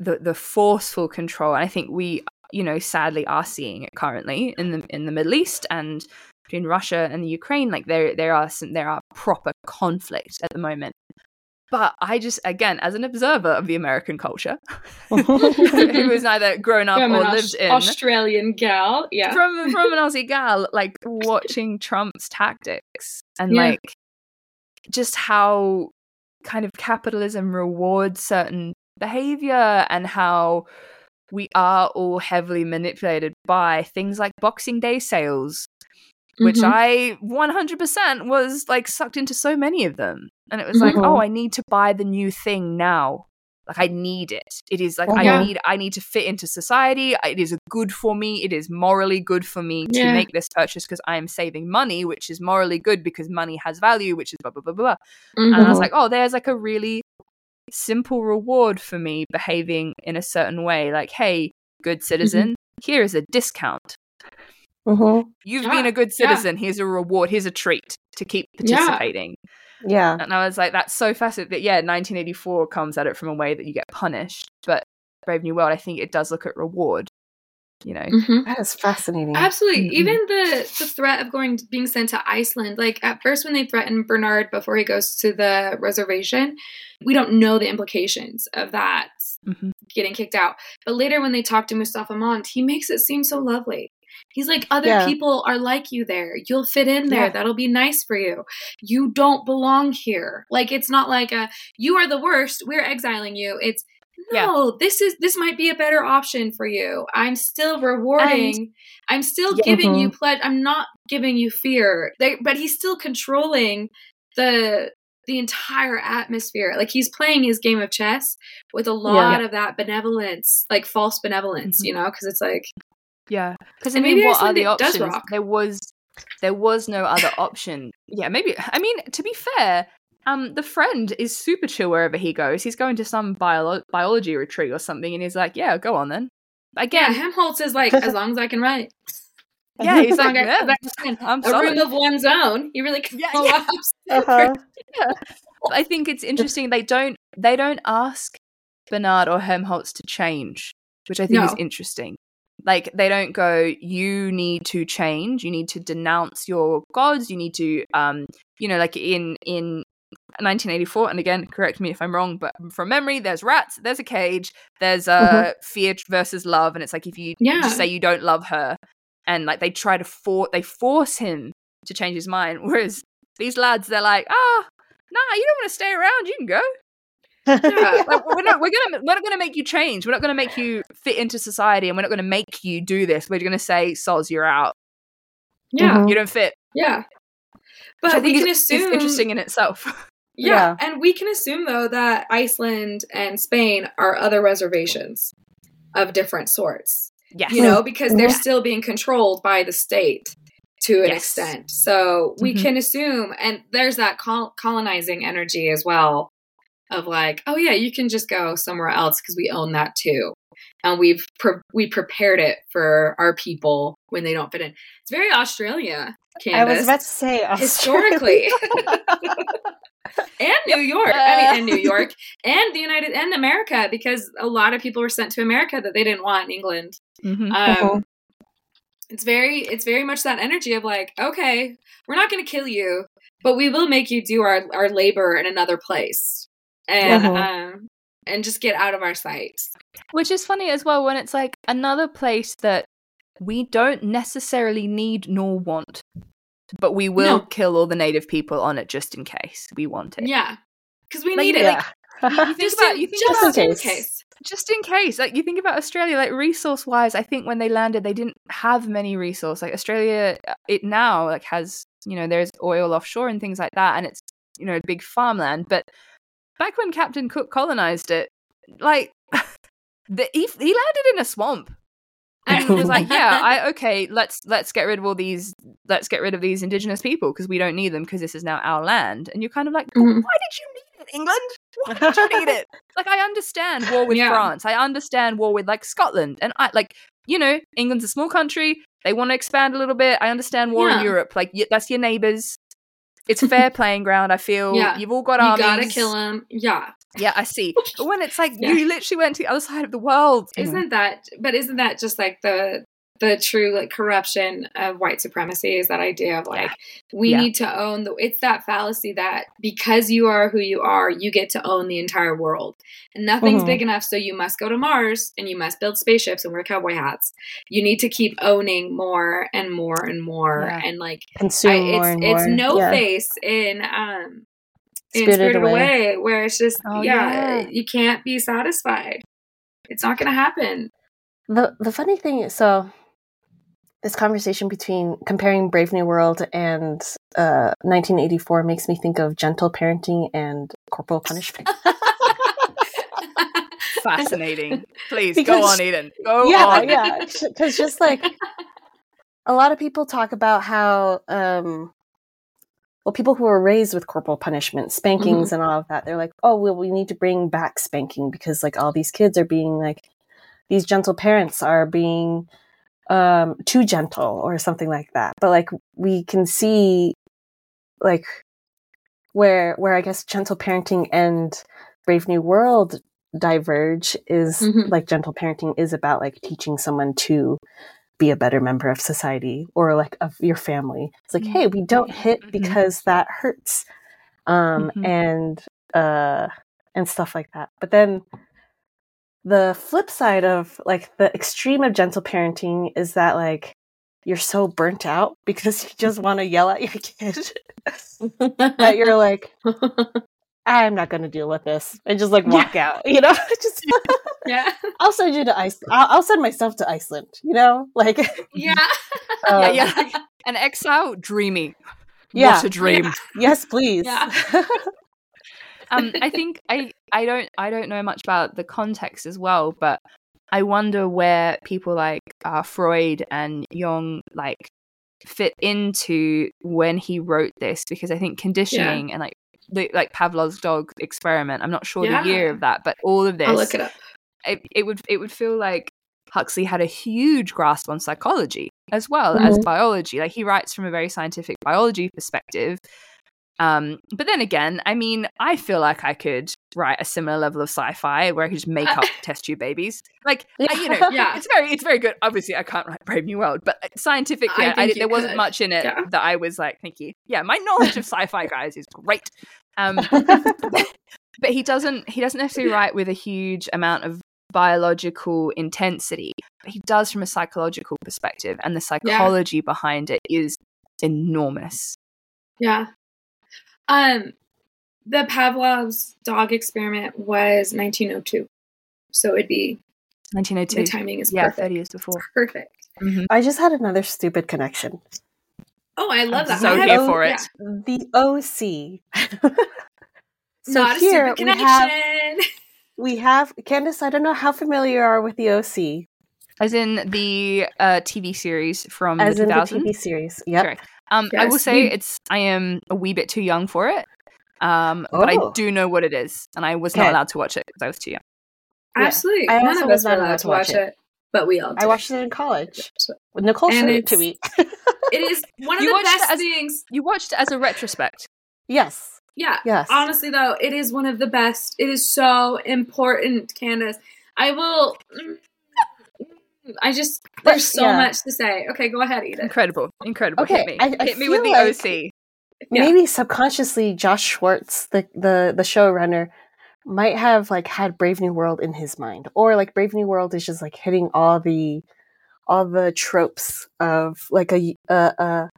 the the forceful control and i think we you know sadly are seeing it currently in the in the middle east and between russia and the ukraine like there there are some there are proper conflict at the moment but i just again as an observer of the american culture who has neither grown up From or lived in Australian gal. Yeah. from from an Aussie gal, like watching Trump's tactics and Yeah. like just how kind of capitalism rewards certain behavior and how we are all heavily manipulated by things like Boxing Day sales, which Mhm. I 100% was like sucked into so many of them. And it was like, Mhm. oh, I need to buy the new thing now. Like I need it. It is like Yeah. I need I need to fit into society. It is good for me. It is morally good for me to make this purchase because I am saving money, which is morally good because money has value, which is blah blah blah blah. blah. And I was Mhm. like, oh, there's like a really simple reward for me behaving in a certain way. Like, hey, good citizen, here is a discount. Mhm. You've Yeah, been a good yeah. citizen. Here's a reward. Here's a treat to keep participating. Yeah. And I was like, that's so fascinating. That yeah, 1984 comes at it from a way that you get punished, but Brave New World, I think it does look at reward. You know, Mhm. That is fascinating. Absolutely. Mhm. Even the the threat of going being sent to Iceland, like at first when they threaten Bernard before he goes to the reservation, we don't know the implications of that Mhm. getting kicked out. But later when they talk to Mustafa Mond, he makes it seem so lovely. He's like, other Yeah. people are like you there. You'll fit in there. Yeah. That'll be nice for you. You don't belong here. Like, it's not like a, you are the worst. We're exiling you. It's, Yeah. no, this is, this might be a better option for you. I'm still rewarding. I'm still Yeah. giving you Mhm. pledge. I'm not giving you fear. They, but he's still controlling the, the entire atmosphere. Like he's playing his game of chess with a lot of that benevolence, like false benevolence, Mhm. you know, because it's like, Yeah, because I mean, maybe what are the options? There was, there was no other option. Yeah, maybe. I mean, to be fair, um, the friend is super chill wherever he goes. He's going to some bio- biology retreat or something, and he's like, "Yeah, go on then." yeah, Again, Helmholtz is like, as long as I can write. yeah, he's like, "Yeah, I can. I'm a room of one's own. He really Yeah, collapsed. Uh-huh. I think it's interesting. They don't, they don't ask Bernard or Helmholtz to change, which I think is interesting. Like they don't go, you need to change. You need to denounce your gods. You need to, um, you know, like in in 1984. And again, correct me if I'm wrong, but from memory, there's rats, there's a cage, there's uh, fear versus love, and it's like if you Yeah. just say you don't love her, and like they try to for they force him to change his mind. Whereas these lads, they're like, ah, nah, you don't want to stay around. You can go. Yeah. Like, we're not we're gonna we're not gonna make you change. We're not gonna make you fit into society, and we're not gonna make you do this. We're gonna say, "Soz, you're out. Yeah, Mhm. You don't fit." yeah. Which But I we think can is, assume is interesting in itself. Yeah, and we can assume though that Iceland and Spain are other reservations of different sorts. yes, You know, because they're Yeah. still being controlled by the state to an Yes. extent. So we Mhm. can assume, and there's that col- colonizing energy as well of like, oh yeah, you can just go somewhere else because we own that too, and we've pre- we prepared it for our people when they don't fit in. It's very Australia, I was about to say Australia. historically. and New York. I mean, and New York and the United and America, because a lot of people were sent to America that they didn't want in England. Mhm. Um, Mhm. It's very, it's very much that energy of like, okay, we're not going to kill you, but we will make you do our our labor in another place, and Mhm. um, and just get out of our sight. which is funny as well when it's like another place that we don't necessarily need nor want, but we will No. kill all the native people on it just in case we want it. Yeah, because we Like, need it. Yeah. you think just about- in, you think just about- in Just in case. just in case like you think about australia like resource wise i think when they landed they didn't have many resource like australia uh, it now like has you know there's oil offshore and things like that and it's you know big farmland but back when captain cook colonized it like the, he, he landed in a swamp and he was like yeah i okay let's let's get rid of all these let's get rid of these indigenous people because we don't need them because this is now our land and you're kind of like "But Mhm. why did you need it england why did you need it like I understand war with Yeah. France. I understand war with like Scotland, and I like you know England's a small country. They want to expand a little bit. I understand war in Europe. Like y- that's your neighbors. It's fair playing ground. I feel Yeah. you've all got You armies. gotta kill him. Yeah. Yeah, I see. But when it's like Yeah. you literally went to the other side of the world, Isn't that but isn't that just like the the true like corruption of white supremacy is that idea of like we Yeah. need to own the it's that fallacy that because you are who you are, you get to own the entire world. And nothing's Mhm. big enough, so you must go to Mars and you must build spaceships and wear cowboy hats. You need to keep owning more and more and more Yeah. and like Consume I, more it's and more. it's no yeah. face in um in Spirited Spirited Away. Away. where it's just Oh, yeah, yeah. you can't be satisfied. It's not going to happen. The the funny thing is, so this conversation between comparing Brave New World and uh, 1984 makes me think of gentle parenting and corporal punishment. fascinating. Please Because- go on, Eden. Go yeah, on. yeah. Because just like a lot of people talk about how, um, well, people who are raised with corporal punishment, spankings, and all of that, they're like, oh, well, we need to bring back spanking because like all these kids are being like, these gentle parents are being um too gentle or something like that but like we can see like where where i guess gentle parenting and brave new world diverge is Mhm. like gentle parenting is about like teaching someone to be a better member of society or like of your family it's like hey we don't hit Mhm. because that hurts um Mhm. and uh and stuff like that but then the flip side of like the extreme of gentle parenting is that like you're so burnt out because you just want to yell at your kid that you're like, I'm not going to deal with this, and just like walk yeah. out. You know, just yeah. I'll send you to Iceland. I'll, I'll, send myself to Iceland. You know, like yeah, um, yeah, yeah. An exile, dreamy. Yeah. What a dream. Yeah. Yes, please. Yeah. Um, I think I I don't I don't know much about the context as well, but I wonder where people like uh, Freud and Jung like fit into when he wrote this because I think conditioning yeah. and like the like Pavlov's dog experiment. I'm not sure yeah. the year of that, but all of this. I'll look it up. It, it would it would feel like Huxley had a huge grasp on psychology as well mm-hmm. as biology. Like he writes from a very scientific biology perspective. Um, but then again, I mean, I feel like I could write a similar level of sci-fi where I could just make up test tube babies. Like, yeah. I, you know, yeah. it's very, it's very good. Obviously, I can't write Brave New World, but uh, scientifically, I, I there wasn't much in it yeah. that I was like, thank you. Yeah, my knowledge of sci-fi guys is great. Um, but he doesn't, he doesn't necessarily write with a huge amount of biological intensity. But he does from a psychological perspective, and the psychology behind it is enormous. Yeah. Um, the Pavlov's dog experiment was 1902, so it'd be 1902. The timing is yeah, perfect. 30 years before. Perfect. Mm-hmm. I just had another stupid connection. Oh, I love I'm that. So here o- for it. Yeah. The OC. so Not here we have we have Candice. I don't know how familiar you are with the OC. As in the uh, TV series from As the 2000s? in the TV series. Yep. Um, yes. I will say it's. I am a wee bit too young for it. Um, oh. but I oh. do know what it is, and I was not allowed to watch it because I was too young. Absolutely, yeah. none of us were allowed to watch, watch it. it. but we all. Did. I watched it in college. Nicolle showed it to me. it is one of you the best as, things. You watched it as a retrospect. Yes. Yeah. Yes. Honestly, though, it is one of the best. It is so important, Candice. I will. I just there's so yeah. much to say. Okay, go ahead, Edith. Incredible, incredible. Okay, hit me, I, I hit me with the like OC. Maybe yeah. subconsciously, Josh Schwartz, the the the showrunner, might have like had Brave New World in his mind, or like Brave New World is just like hitting all the all the tropes of like a a, a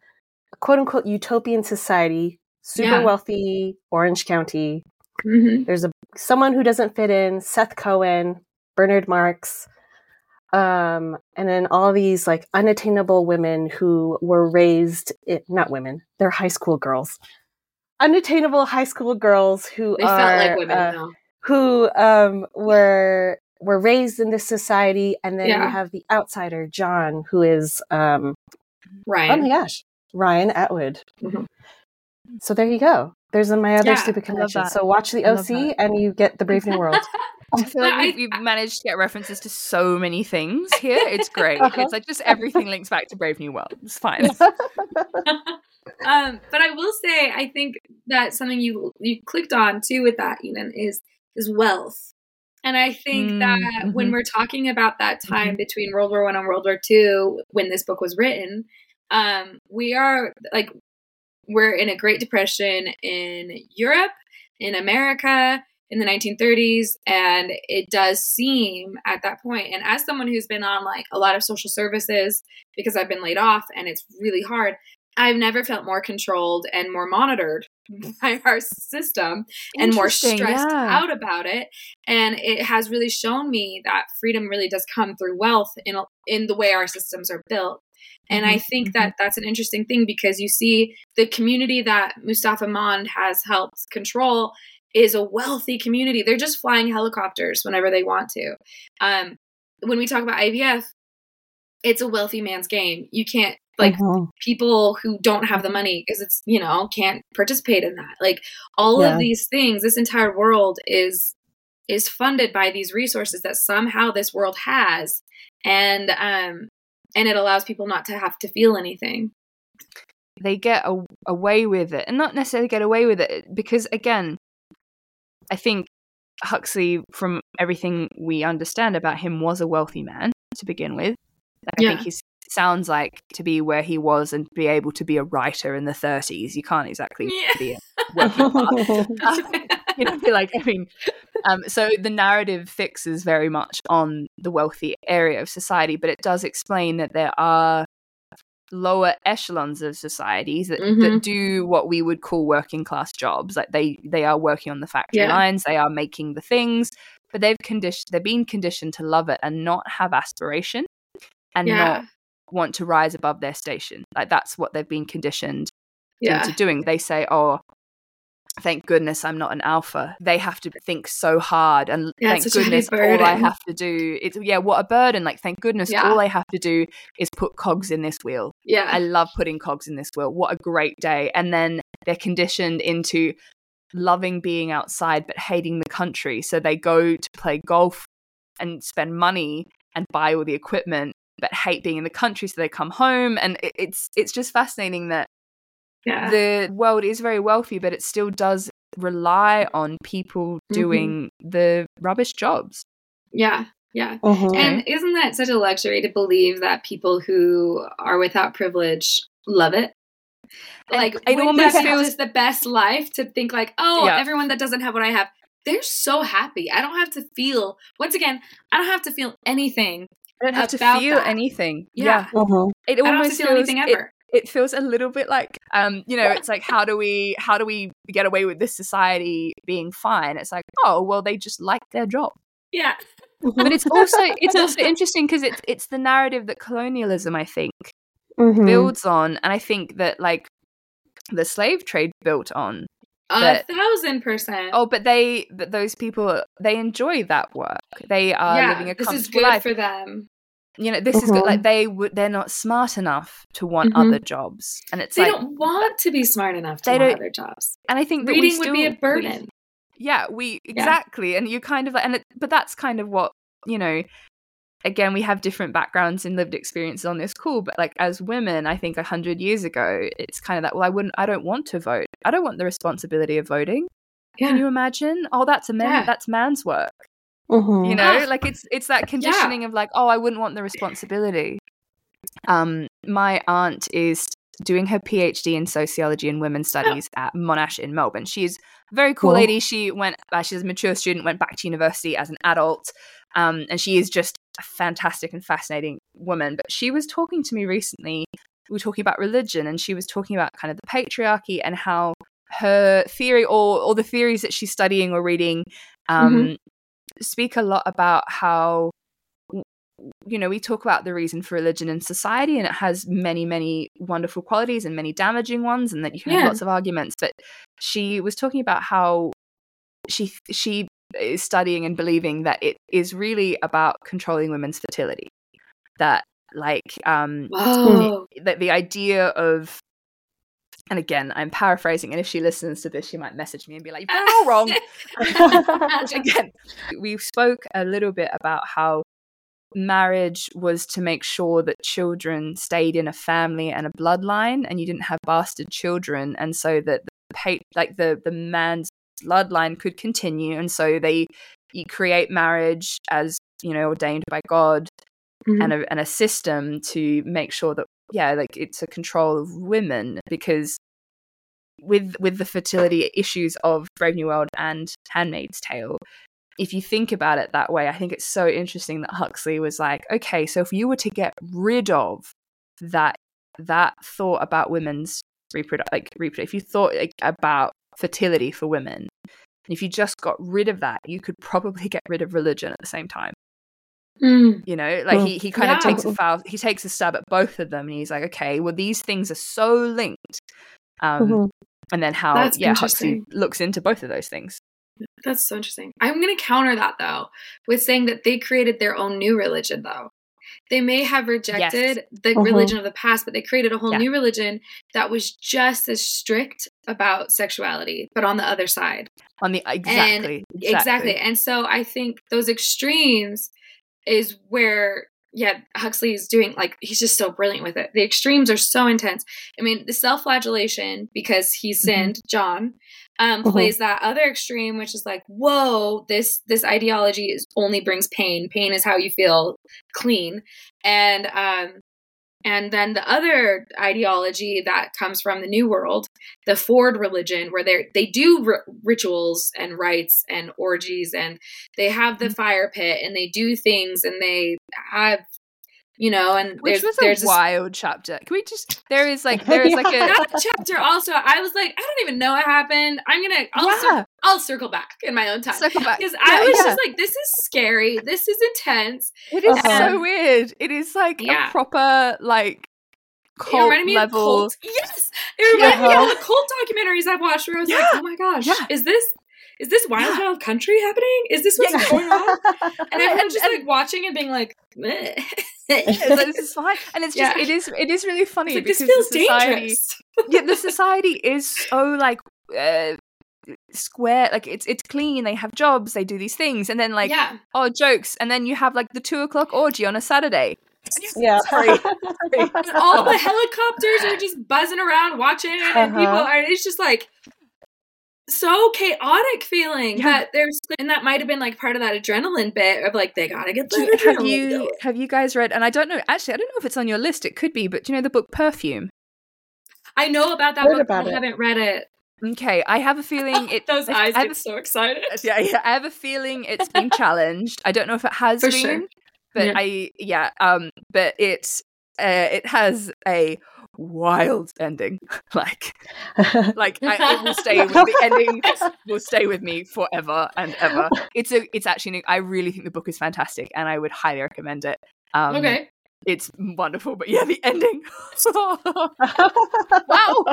quote unquote utopian society, super yeah. wealthy Orange County. Mm-hmm. There's a someone who doesn't fit in, Seth Cohen, Bernard Marx um, and then all these like unattainable women who were raised it, not women they're high school girls. Unattainable high school girls who they are like women uh, who um, were were raised in this society and then yeah. you have the outsider john who is um, ryan. oh my gosh ryan atwood. Mm-hmm. so there you go. There's my other yeah, stupid connection. so watch the oc and you get the brave new world I feel like we've, we've, managed to get references to so many things here. It's great. Uh-huh. It's like just everything links back to Brave New World. It's fine. um, but I will say, I think that something you you clicked on too with that, Eden, is is wealth. And I think mm, that mm-hmm. when we're talking about that time mm-hmm. between World War One and World War Two, when this book was written, um, we are like we're in a Great Depression in Europe, in America, in the 1930s and it does seem at that point and as someone who's been on like a lot of social services because I've been laid off and it's really hard I've never felt more controlled and more monitored by our system and more stressed yeah. out about it and it has really shown me that freedom really does come through wealth in in the way our systems are built and mm-hmm. I think that mm-hmm. that's an interesting thing because you see the community that Mustafa Mond has helped control is a wealthy community. They're just flying helicopters whenever they want to. Um, when we talk about IVF, it's a wealthy man's game. You can't like uh-huh. people who don't have the money because it's you know can't participate in that. Like all yeah. of these things, this entire world is is funded by these resources that somehow this world has, and um, and it allows people not to have to feel anything. They get a- away with it, and not necessarily get away with it because again, I think Huxley, from everything we understand about him, was a wealthy man to begin with. I yeah. think he sounds like to be where he was and be able to be a writer in the 30s. You can't exactly yeah. be a you know, like I mean, um, so the narrative fixes very much on the wealthy area of society, but it does explain that there are lower echelons of societies that, Mhm. that do what we would call working class jobs like they they are working on the factory Yeah. lines they are making the things but they've conditioned they've been conditioned to love it and not have aspiration and Yeah. not want to rise above their station like that's what they've been conditioned Yeah. into doing they say oh thank goodness i'm not an alpha they have to think so hard and Yeah, thank it's such a heavy goodness all i have to do it's yeah what a burden like thank goodness Yeah. all i have to do is put cogs in this wheel Yeah. I love putting cogs in this wheel. What a great day. And then they're conditioned into loving being outside but hating the country. So they go to play golf and spend money and buy all the equipment but hate being in the country so they come home and it, it's it's just fascinating that yeah. the world is very wealthy but it still does rely on people Mhm. doing the rubbish jobs. yeah. Yeah. Mhm. And isn't that such a luxury to believe that people who are without privilege love it? Like, it wouldn't almost that be feels- the best life to think like, oh, Yeah. everyone that doesn't have what I have, they're so happy. I don't have to feel. Once again, I don't have to feel anything. I don't have to feel that. anything. Yeah. Mhm. It I don't have to almost feel feels anything ever. it feels a little bit like um you know it's like how do we how do we get away with this society being fine it's like oh well they just like their job yeah. but it's also it's also interesting because it's it's the narrative that colonialism i think Mhm. builds on and i think that like the slave trade built on A thousand percent. oh but they but those people they enjoy that work they are yeah. living a this comfortable is good life for them. You know this is good Mhm. like they would they're not smart enough to want Mhm. other jobs and it's They like don't want to be smart enough to They want don't- other jobs. and i think that we Reading would be a burden. yeah we exactly and you kind of like and it, but that's kind of what you know again we have different backgrounds and lived experiences on this call but like as women i think 100 years ago it's kind of that well i wouldn't i don't want to vote i don't want the responsibility of voting Yeah. can you imagine oh that's a man Yeah. that's man's work Mhm. you know Ah. like it's it's that conditioning of like oh i wouldn't want the responsibility. Um my aunt is doing her phd in sociology and women's studies at monash in melbourne. She's a very cool Cool. lady. She went uh, she's a mature student went back to university as an adult um and she is just a fantastic and fascinating woman. But she was talking to me recently we were talking about religion and she was talking about kind of the patriarchy and how her theory or or the theories that she's studying or reading um speak a lot about how you know we talk about the reason for religion in society and it has many many wonderful qualities and many damaging ones and that you can Yeah. have lots of arguments but she was talking about how she she is studying and believing that it is really about controlling women's fertility that like um that the idea of and again i'm paraphrasing and if she listens to this she might message me and be like "You're all wrong again, we spoke a little bit about how marriage was to make sure that children stayed in a family and a bloodline, and you didn't have bastard children, and so that the pa- like the the man's bloodline could continue, and so they you create marriage as you know ordained by God Mhm. and a and a system to make sure that yeah like it's a control of women because with with the fertility issues of Brave New World and Handmaid's Tale if you think about it that way I think it's so interesting that Huxley was like okay so if you were to get rid of that that thought about women's reproduct like reproduct if you thought like, about fertility for women if you just got rid of that you could probably get rid of religion at the same time Mm. you know like Mm. he, he kind Yeah. of takes a foul he takes a stab at both of them and he's like okay well these things are so linked um Mhm. and then how That's yeah Huxley looks into both of those things That's so interesting. I'm going to counter that though with saying that they created their own new religion though. They may have rejected the Mhm. religion of the past, but they created a whole Yeah. new religion that was just as strict about sexuality, but on the other side. on the exactly Exactly. And so I think those extremes is where yeah, Huxley is doing like he's just so brilliant with it. The extremes are so intense. I mean, the self-flagellation because he sinned, John, um, Mhm. plays that other extreme, which is like, whoa, this this ideology is only brings pain. Pain is how you feel clean, and um, and then the other ideology that comes from the New World, the Ford religion, where they they do r- rituals and rites and orgies, and they have the mm-hmm. fire pit, and they do things, and they have you know, and Which there's was a this- wild chapter. Can we just? There is like there is like a that chapter also. I was like, I don't even know what happened. I'm gonna I'll, cir- I'll circle back in my own time. Circle back. Because I was yeah. just like, this is scary. This is intense. It is Uh-huh. so weird. It is like Yeah. a proper like it cult reminded me level. of cult. Yes, it reminded me of all the cult documentaries I've watched. Where I was like, oh my gosh, Yeah. is this is this Wild Yeah. Child Country happening? Is this what's Yeah. going on? And And- everyone's just and- like watching and being like, "Meh." It's like, this is fine, and it's just Yeah. it is it is really funny It's like, this because feels the society, dangerous. yeah, the society is so like uh, square, like it's it's clean. They have jobs, they do these things, and then like yeah, oh jokes, and then you have like the two o'clock orgy on a Saturday. yeah. Sorry. and all the helicopters are just buzzing around watching, and Uh-huh. people are. It's just like so chaotic feeling. Yeah. But there's, and that might have been like part of that adrenaline bit of like they gotta get the have adrenaline you going. have you guys read? And I don't know. Actually, I don't know if it's on your list. It could be, but do you know the book Perfume? I know about that Heard book, about but I it. haven't read it. Okay, I have a feeling it. Those I- eyes I get have so excited. yeah, yeah, I have a feeling it's been challenged. I don't know if it has For been, sure. but Yeah. I yeah, um, but it's uh, it has a wild ending. like like I, it will stay with the ending will stay with me forever and ever. It's a it's actually I really think the book is fantastic and I would highly recommend it. Um, okay. it's wonderful, but yeah, the ending. wow.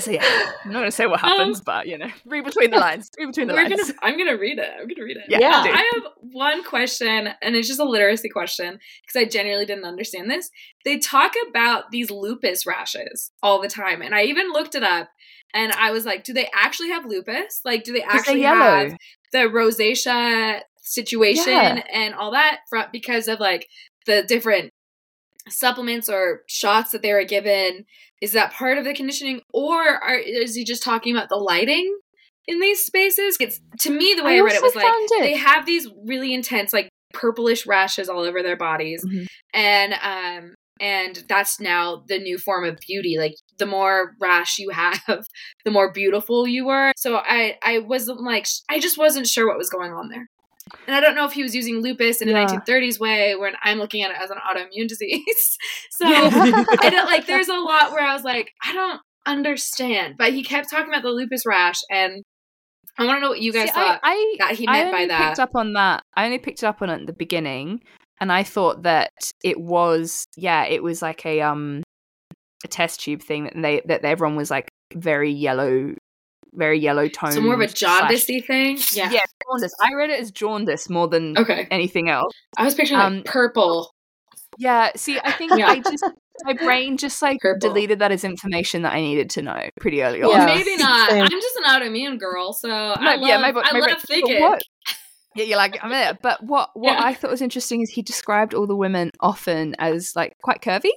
So yeah, I'm not gonna say what happens, but you know, read between the lines. Read between the Um, We're lines. gonna, I'm gonna read it. I'm gonna read it. Yeah, Yeah. I have one question, and it's just a literacy question because I genuinely didn't understand this. They talk about these lupus rashes all the time, and I even looked it up, and I was like, do they actually have lupus? Like, do they're actually have the rosacea situation Yeah. and all that from because of like the different supplements or shots that they were given? Is that part of the conditioning, or are, is he just talking about the lighting? In these spaces, it's to me the way I, read it was like it- they have these really intense like purplish rashes all over their bodies Mhm. and um and that's now the new form of beauty like the more rash you have the more beautiful you were so i i wasn't like i just wasn't sure what was going on there and i don't know if he was using lupus in Yeah. a 1930s way when i'm looking at it as an autoimmune disease so i don't like there's a lot where i was like i don't understand but he kept talking about the lupus rash and i want to know what you guys See, thought I, I, that he I meant only by that picked up on that. I only picked it up on it at the beginning, and I thought that it was yeah, it was like a um a test tube thing that they that everyone was like very yellow, very yellow tone. so more of a slash- jaundicey thing yeah, Yeah, jaundice. I read it as jaundice more than okay anything else. i was picturing like Um, purple Yeah, see, I think Yeah. I just my brain just like Purple. deleted that as information that I needed to know pretty early on. Yeah. Maybe not. Same. I'm just an autoimmune girl, so I love, yeah, maybe- I maybe- love but thinking. what- Yeah, you're like I'm there. But what what Yeah. I thought was interesting is he described all the women often as like quite curvy,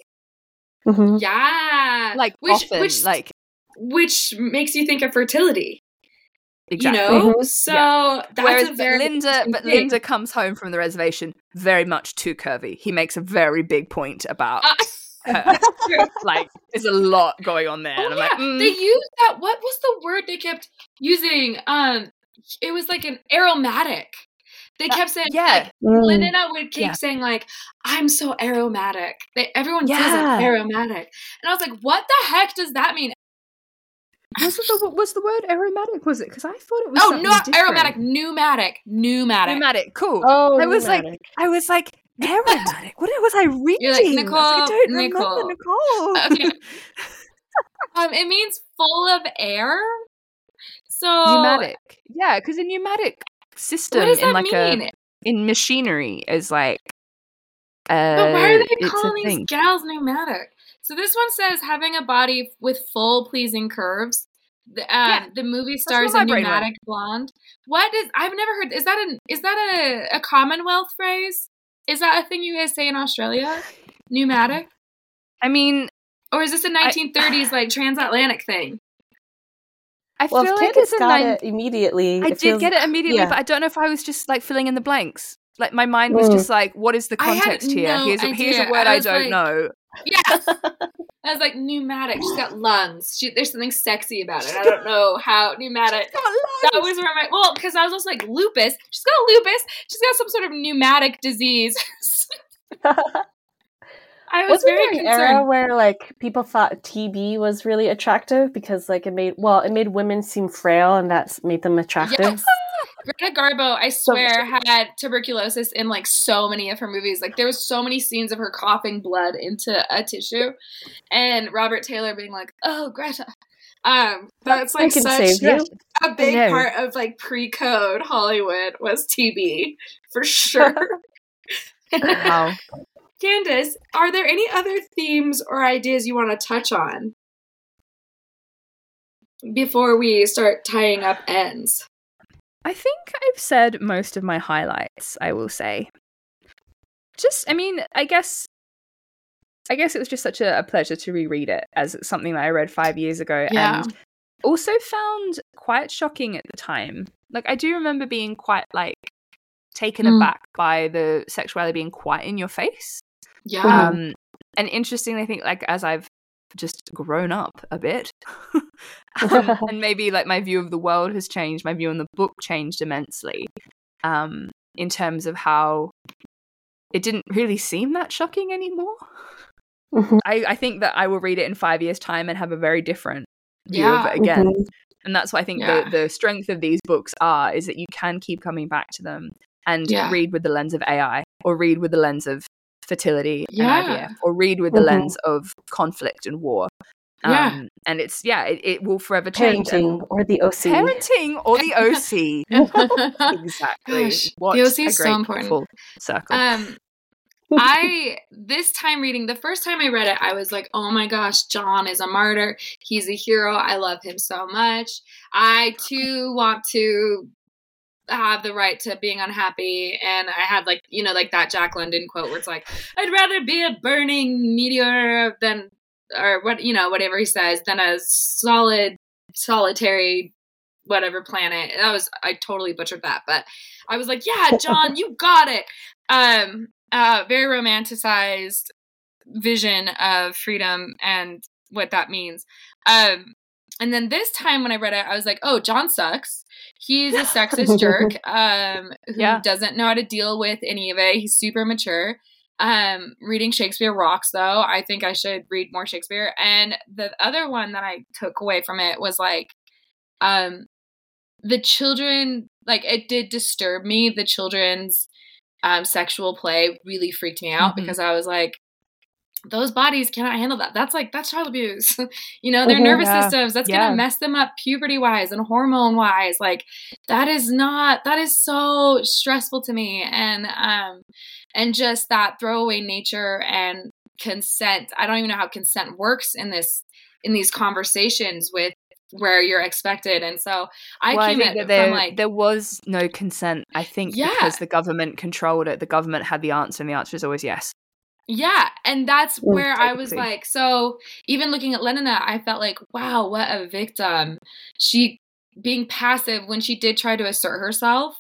Mhm. Yeah, like which often, which like which makes you think of fertility. exactly. You know, Mhm. so that's Whereas a very Linda, but thing. Linda comes home from the reservation very much too curvy. He makes a very big point about Uh, her. like there's a lot going on there. Oh, and I'm yeah. like, mm, They used that. What was the word they kept using? Um, it was like an aromatic. They Uh, kept saying, yeah. like, Mm. Linda would keep Yeah. saying like, "I'm so aromatic." They, everyone says Yeah. it, aromatic, and I was like, "What the heck does that mean?" Was it the was the word aromatic? Was it? Because I thought it was. Oh, something not different. aromatic, pneumatic, pneumatic. Pneumatic. Cool. Oh, I was like. I was like, aromatic. What was I reading? You're like, I was I Nicolle, don't Nicolle. remember Nicolle. Okay. um, it means full of air. So pneumatic. Yeah, because a pneumatic system What does in that like mean? a in machinery is like. Uh, but why are they calling these gals pneumatic? So this one says having a body with full pleasing curves. The, um, Yeah. the movie stars my a pneumatic blonde. What is? I've never heard. Is that an? Is that a, a Commonwealth phrase? Is that a thing you guys say in Australia? Pneumatic, I mean, or is this a 1930s like transatlantic thing? I Well, feel if like Candice it's a got nine. it immediately. I did feels- get it immediately, yeah. but I don't know if I was just like filling in the blanks. Like my mind was Mm. just like, what is the I had context here? no here's a, here's a word I I, don't like- know. Yes. I was like pneumatic. She's got lungs. She, there's something sexy about it. I don't know how pneumatic. That was where my well, because I was also like lupus. She's got lupus. She's got some sort of pneumatic disease. I was Wasn't very there an concerned. era where like people thought TB was really attractive because like it made well it made women seem frail and that's made them attractive. Yes. Greta Garbo, I swear, had tuberculosis in like so many of her movies. Like there was so many scenes of her coughing blood into a tissue, and Robert Taylor being like, "Oh, Greta." Um, that's like such a big part of like pre-code Hollywood was TB for sure. Wow. Candice, are there any other themes or ideas you want to touch on before we start tying up ends? I think I've said most of my highlights, I will say. Just, I mean, I guess. I guess it was just such a, a pleasure to reread it as something that I read five years ago Yeah. and also found quite shocking at the time. Like, I do remember being quite, like, taken Mm. aback by the sexuality being quite in your face. Yeah. Um, and interestingly, I think like as I've just grown up a bit, um, and maybe like my view of the world has changed, my view on the book changed immensely. Um, in terms of how it didn't really seem that shocking anymore. Mhm. I, I think that I will read it in five years' time and have a very different view Yeah. of it again. Mhm. And that's what I think Yeah. the, the strength of these books are is that you can keep coming back to them and Yeah. read with the lens of AI or read with the lens of fertility Yeah. and IVF or read with the Mhm. lens of conflict and war. Yeah. Um, and it's, yeah, it, it will forever change. Parenting or the OC. Parenting or the OC. exactly. Gosh, What the OC is so important. circle. um I this time reading the first time I read it, I was like, "Oh my gosh, John is a martyr. He's a hero. I love him so much. I too want to have the right to being unhappy." And I had like, you know, like that Jack London quote where it's like, "I'd rather be a burning meteor than or what, you know, whatever he says, than a solid solitary whatever planet." That was I totally butchered that, but I was like, "Yeah, John, you got it." Um uh, very romanticized vision of freedom and what that means. Um, and then this time when I read it, I was like, oh, John sucks. He's a sexist jerk um, who Yeah. doesn't know how to deal with any of it. He's super mature. Um, reading Shakespeare rocks, though. I think I should read more Shakespeare. And the other one that I took away from it was like, um, the children, like, it did disturb me. The children's um, sexual play really freaked me out Mhm. because I was like, those bodies cannot handle that. That's like that's child abuse. you know, their Mhm. nervous Yeah. systems. That's Yeah. gonna mess them up puberty wise and hormone wise. Like that is not that is so stressful to me. And um and just that throwaway nature and consent. I don't even know how consent works in this in these conversations with where you're expected. And so I well, I came at that it there, from like there was no consent. I think Yeah. because the government controlled it, the government had the answer, and the answer is always yes. Yeah, and that's where I was like, so even looking at Lenina, I felt like, wow, what a victim. She being passive when she did try to assert herself.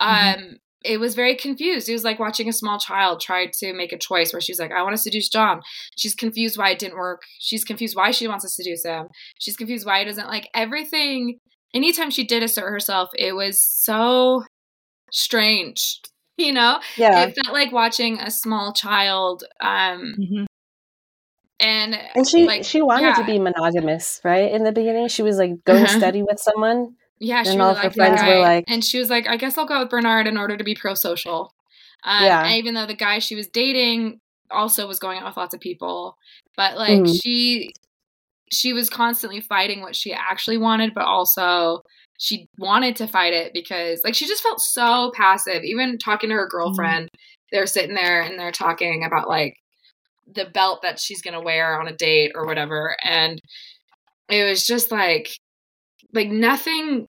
Um, Mhm. it was very confused. It was like watching a small child try to make a choice where she's like, I want to seduce John. She's confused why it didn't work. She's confused why she wants to seduce him. She's confused why he doesn't like everything. Anytime she did assert herself, it was so strange. You know, Yeah. it felt like watching a small child um Mhm. and And she like she wanted to be monogamous, right? In the beginning, she was like going Uh-huh. steady with someone. yeah she and all of her friends were like- and she was like i guess i'll go with bernard in order to be pro-social um, Yeah. and even though the guy she was dating also was going out with lots of people but like Mhm. she she was constantly fighting what she actually wanted but also she wanted to fight it because like she just felt so passive. Even talking to her girlfriend they're sitting there and they're talking about like the belt that she's gonna wear on a date or whatever. And it was just like like nothing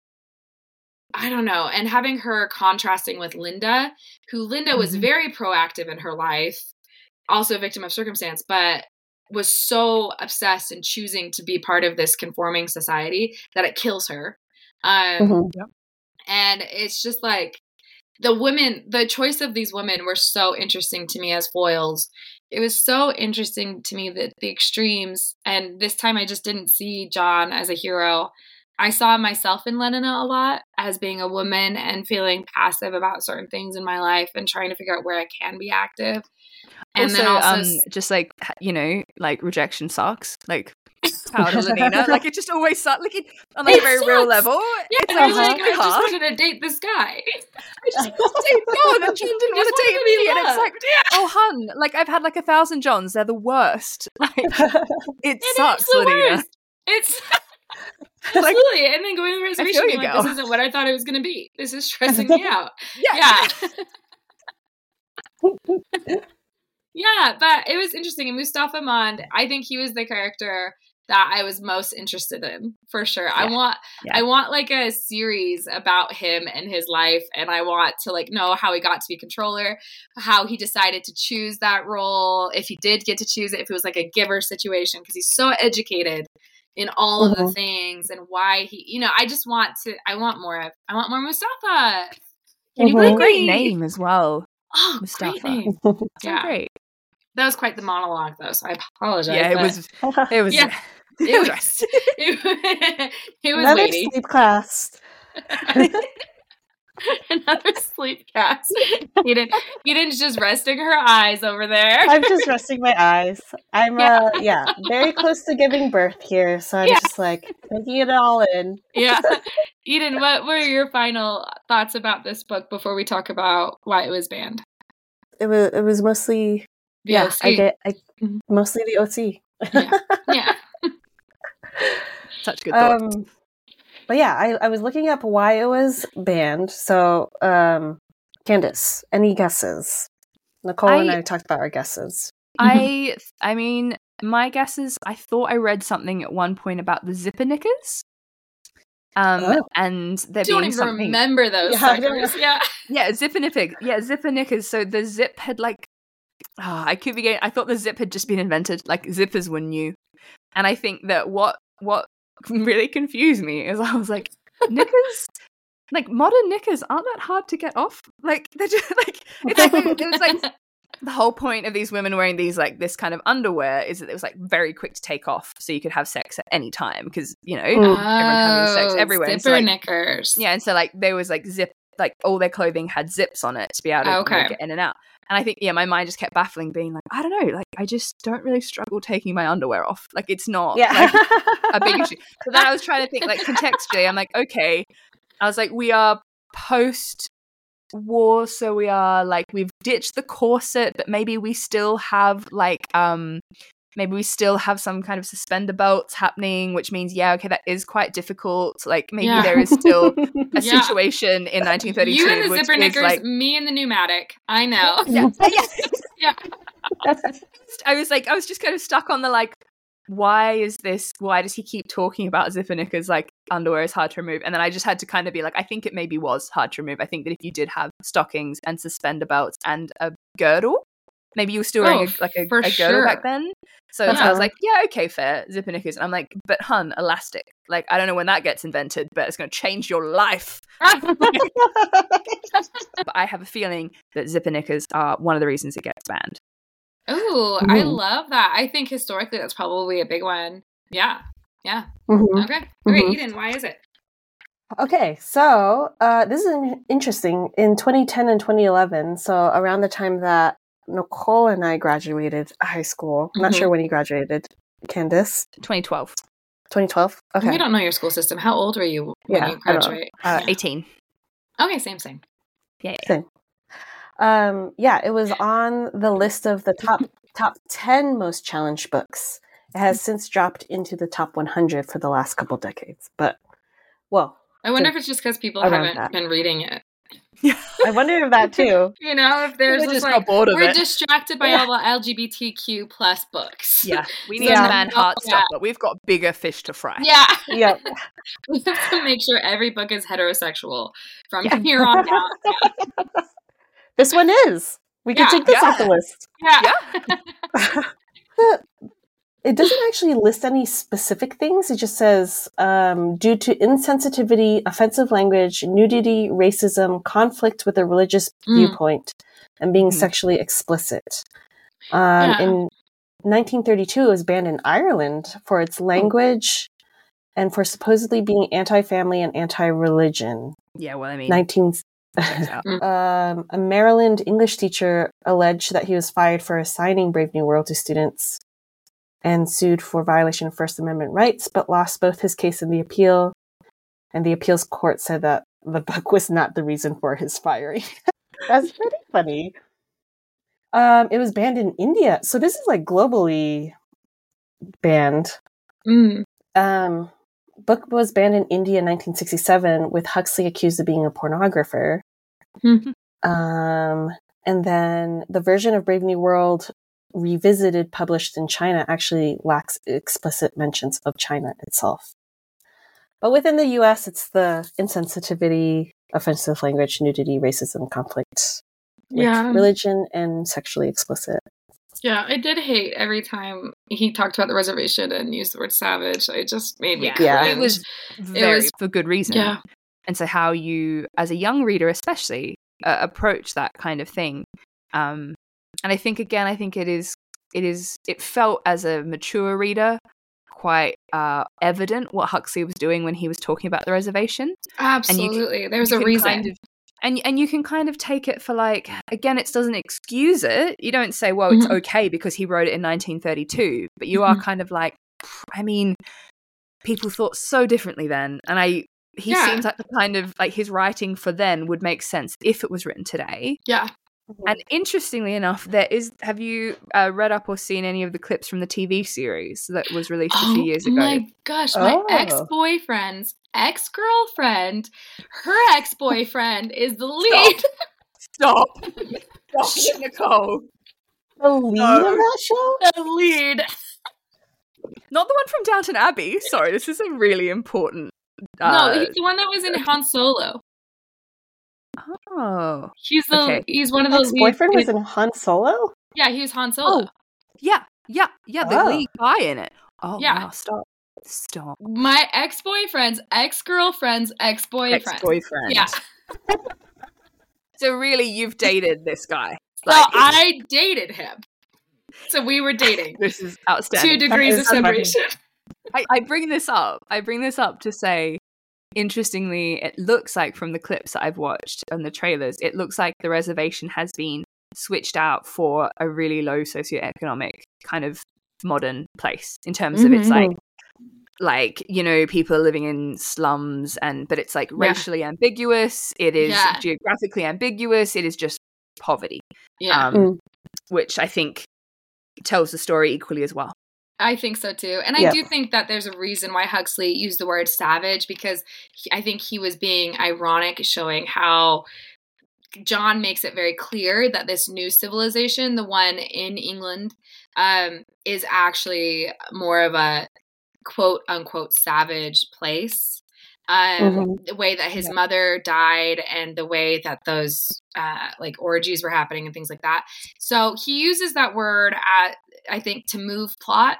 i don't know. And having her contrasting with linda who linda was Mhm. very proactive in her life also a victim of circumstance but was so obsessed and choosing to be part of this conforming society that it kills her um Mhm. and it's just like the women the choice of these women were so interesting to me as foils it was so interesting to me that the extremes, and this time I just didn't see John as a hero. I saw myself in Lenina a lot as being a woman and feeling passive about certain things in my life and trying to figure out where I can be active. And also, then also, um, just like you know, like rejection sucks. Like power to Lenina. like it just always sucks. Like it, on like It a very real level. yeah, it's I was like, I just wanted to date this guy. I just wanted to date John, and John didn't want to date me, and it's like, oh hun, like I've had like a thousand Johns. They're the worst. Like it sucks, the Lenina. It's Like, absolutely, and then going to the reservation, being like. "This isn't what I thought it was going to be. This is stressing me out." yeah, yeah. yeah, but it was interesting. And Mustafa Mond, I think he was the character that I was most interested in for sure. I want Yeah. I want like a series about him and his life and I want to like know how he got to be controller, how he decided to choose that role, if he did get to choose it, if it was like a giver situation because he's so educated in all of the Mhm. things and why he you know, I just want to I want more of I want more Mustafa. Can Mhm. you a great name as well. Oh, Mustafa. great name. So Yeah. great. That was quite the monologue, though, so I apologize. Yeah, it was. It was. Yeah. It was. it, it was Another weighty. sleep class. Another sleep cast. He didn't. He didn't just resting her eyes over there. I'm just resting my eyes. I'm Yeah. uh yeah, very close to giving birth here, so I'm Yeah. just like taking it all in. yeah, Eden. What were your final thoughts about this book before we talk about why it was banned? It was it was mostly The yeah, OC. I get I Mhm. mostly the OC. Yeah. Such good thoughts. um but yeah, I, I was looking up why it was banned. So um Candice, any guesses? Nicolle and I- I talked about our guesses. I. I mean, my guess is I thought I read something at one point about the zipper knickers. Um, Oh. and there Don't being even something. remember those Yeah, I don't suckers. Yeah. Yeah, zipper knickers. Yeah, zipper knickers. So the zip had like. ah, I could be getting. I thought the zip had just been invented. Like zippers were new, and I think that what what really confused me is I was like knickers. Like modern knickers aren't that hard to get off. Like they're just like it's like it was like the whole point of these women wearing these like this kind of underwear is that it was like very quick to take off so you could have sex at any time because you know Mm. everyone having sex Oh, everywhere and so, Zipper like, knickers. yeah and so like there was like zip like all their clothing had zips on it to be able to know, Okay. get in and out and i think yeah my mind just kept baffling being like i don't know like i just don't really struggle taking my underwear off like it's not Yeah. like, a big issue. But then I was trying to think like contextually. I'm like, okay. I was like, we are post war, so we are like we've ditched the corset, but maybe we still have like um maybe we still have some kind of suspender belts happening, which means yeah, okay, that is quite difficult. Like maybe Yeah. there is still a Yeah. situation in 1932 You and the zipper knickers, like me and the pneumatic. I know. yeah, yeah. Yeah. I was like, I was just kind of stuck on the like, why is this? Why does he keep talking about zipper knickers like underwear is hard to remove? And then I just had to kind of be like, I think it maybe was hard to remove. I think that if you did have stockings and suspender belts and a girdle, maybe you were still wearing Oh, a, like a, for a girdle back then. So, so I was like, yeah, okay, fair, zipper knickers. And I'm like, but hun, elastic. Like, I don't know when that gets invented, but it's going to change your life. But I have a feeling that zipper knickers are one of the reasons it gets banned. Ooh, I love that. I think historically that's probably a big one. Yeah. Yeah. Mhm. Okay. Great. Mhm. Eden, why is it? Okay, so uh, this is interesting. In 2010 and 2011, so around the time that Nicolle and I graduated high school, I'm not sure when you graduated, Candice, 2012, 2012. Okay, We don't know your school system. How old were you when Yeah, you I don't know. graduate? uh, Yeah. 18. Okay, same, same. Yeah, yeah. um, yeah, it was on the list of the top top 10 most challenged books. It has since dropped into the top 100 for the last couple decades, but well, I wonder if it's just because people haven't that. been reading it. I wonder if that too. You know, if there's just just like got bored of we're it. distracted by Yeah. all the LGBTQ plus books. Yeah, we need Yeah. to ban heart Yeah. stuff, but we've got bigger fish to fry. Yeah. Yep. we have to make sure every book is heterosexual from Yeah. here on out. This one is. We can Yeah, take this off the list. Yeah. The- it doesn't actually list any specific things. It just says um, due to insensitivity, offensive language, nudity, racism, conflict with a religious Mm. viewpoint, and being Mhm. sexually explicit. Um, Yeah. In 1932, it was banned in Ireland for its language and for supposedly being anti-family and anti-religion. Yeah, well, I mean, 19 checks out. um, a Maryland English teacher alleged that he was fired for assigning Brave New World to students and sued for violation of First Amendment rights, but lost both his case and the appeal. And the appeals court said that the book was not the reason for his firing. That's pretty funny. Um, it was banned in India, so this is like globally banned. Mm. Um, book was banned in India in 1967 with Huxley accused of being a pornographer. Mhm. Um, and then the version of Brave New World revisited published in China actually lacks explicit mentions of China itself. But within the US, it's the insensitivity, offensive language, nudity, racism, conflict with Yeah. religion, and sexually explicit. Yeah, I did hate every time he talked about the reservation and used the word savage. It just made me Yeah. Yeah. It was very was- for good reason. yeah. And so, how you, as a young reader, especially, uh, approach that kind of thing. Um, and I think again, I think it is, it is, it felt as a mature reader quite uh, evident what Huxley was doing when he was talking about the reservation. Absolutely. There's You a reason. kind of- and and you can kind of take it for like again, it doesn't excuse it. You don't say, well, it's Mhm. okay because he wrote it in 1932, but you are Mhm. kind of like, I mean, people thought so differently then, and I. He Yeah. seems like the kind of like his writing for then would make sense if it was written today. yeah. And interestingly enough, there is. Have you uh, read up or seen any of the clips from the TV series that was released a few years ago? Oh my gosh, my Oh. ex-boyfriend's ex-girlfriend, her ex-boyfriend is the lead. Stop! Stop, Nicolle. The lead No. of that show? The lead. Not the one from Downton Abbey. Sorry, this is a really important. no, Uh, he's the one that was in Han Solo. Oh, He's the Okay. he's one of those. His lead- boyfriend was in Han Solo? Yeah, he was Han Solo. oh, yeah, yeah, yeah. The Oh. lead guy in it. Oh, Yeah. wow, stop, stop. My ex-boyfriend's ex-girlfriend's ex-boyfriend. Ex-boyfriend. Yeah. So really, you've dated this guy. So Like, I dated him. So we were dating. this is outstanding. Two degrees of separation. I, I bring this up. I bring this up to say, interestingly, it looks like from the clips that I've watched and the trailers, it looks like the reservation has been switched out for a really low socioeconomic kind of modern place in terms of it's Mhm. like like you know people living in slums and but it's like Yeah. racially ambiguous it is Yeah. geographically ambiguous it is just poverty Yeah. um, Mm. which i think tells the story equally as well I think so too. And I Yeah. do think that there's a reason why Huxley used the word savage because he, I think he was being ironic, showing how John makes it very clear that this new civilization, the one in England, um, is actually more of a quote unquote savage place. Um, Mhm. The way that his Yeah. mother died and the way that those uh, like orgies were happening and things like that. So he uses that word at I think to move plot.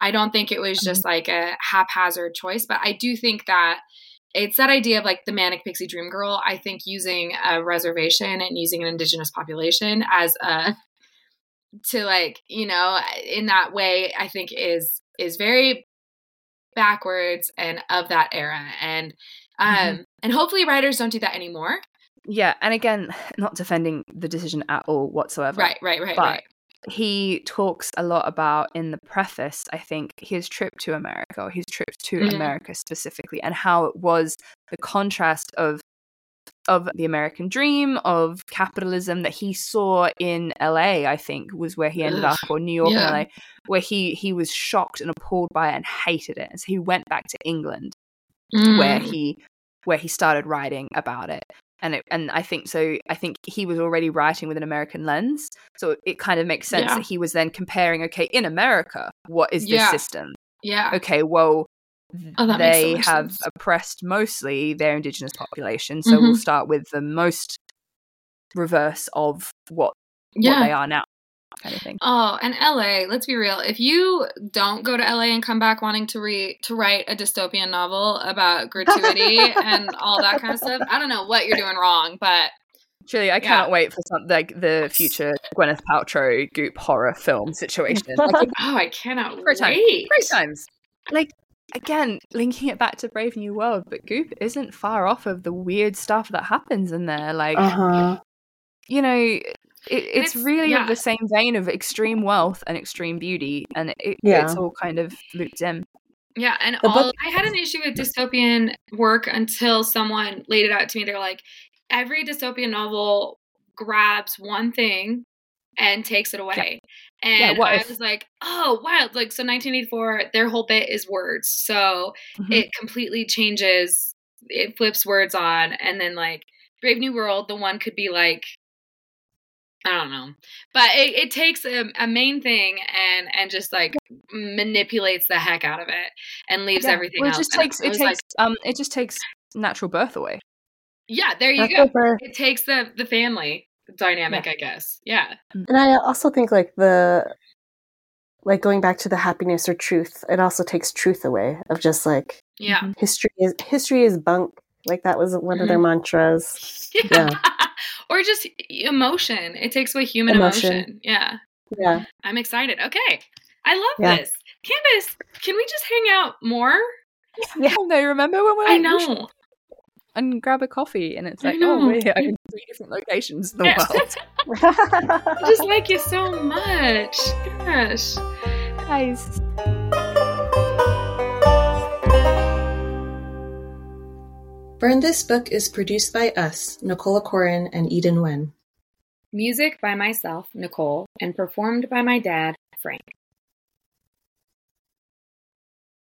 I don't think it was just like a haphazard choice, but I do think that it's that idea of like the manic pixie dream girl. I think using a reservation and using an indigenous population as a to like you know in that way I think is is very backwards and of that era and um Mhm. and hopefully writers don't do that anymore. yeah and again not defending the decision at all whatsoever Right, right, right, But- right. He talks a lot about in the preface i think his trip to america or his trips to Mhm. america specifically and how it was the contrast of of the american dream of capitalism that he saw in la i think was where he ended Ugh, up or new york yeah. and la where he he was shocked and appalled by it and hated it and so he went back to england where Mm. he where he started writing about it and it, and I think so I think he was already writing with an American lens so it kind of makes sense Yeah. that he was then comparing okay in America what is this Yeah. system yeah. okay well Oh, makes so they have sense. oppressed mostly their indigenous population so we'll Mhm. start with the most reverse of what what they are now kind of thing Oh, and LA, let's be real. If you don't go to LA and come back wanting to read to write a dystopian novel about gratuity and all that kind of stuff, I don't know what you're doing wrong, but Truly, I cannot wait for some like the future Gwyneth Paltrow Goop horror film situation. Like, oh, I cannot great time. wait. Great times. Like again, linking it back to Brave New World, but Goop isn't far off of the weird stuff that happens in there. Like, Uh-huh. you know, it, it's, it's- really yeah. of the same vein of extreme wealth and extreme beauty, and it, Yeah. it's all kind of looped in. Yeah, and The all book- I had an issue with dystopian work until someone laid it out to me. They're like, every dystopian novel grabs one thing and takes it away. Yeah, And what I was like, oh, wild. Like, so 1984, their whole bit is words. So Mhm. it completely changes, it flips words on. And then, like, Brave New World, the one could be like, I don't know, but it, it takes a, a main thing and and just like manipulates the heck out of it and leaves Yeah. everything Well, it else. just And takes I it was takes um it just takes natural birth away. yeah, there you That's go. over- It takes the the family dynamic, I guess. Yeah, And I also think like the like going back to the happiness or truth, it also takes truth away of just like yeah, Mhm. history is history is bunk. Like that was one of their mantras. yeah. Yeah. or just emotion. It takes away human Emotion. emotion. Yeah, Yeah. I'm excited. Okay, I love Yeah. this. Candice, can we just hang out more? Yeah. No! Remember when we're I like, "We know. and grab a coffee, and it's I like, oh, we're here in three different locations in the world. I just like you so much. Gosh. Guys, Burn This Book is produced by us, Nicola Corin and Eden Wen. Music by myself, Nicolle, and performed by my dad, Frank.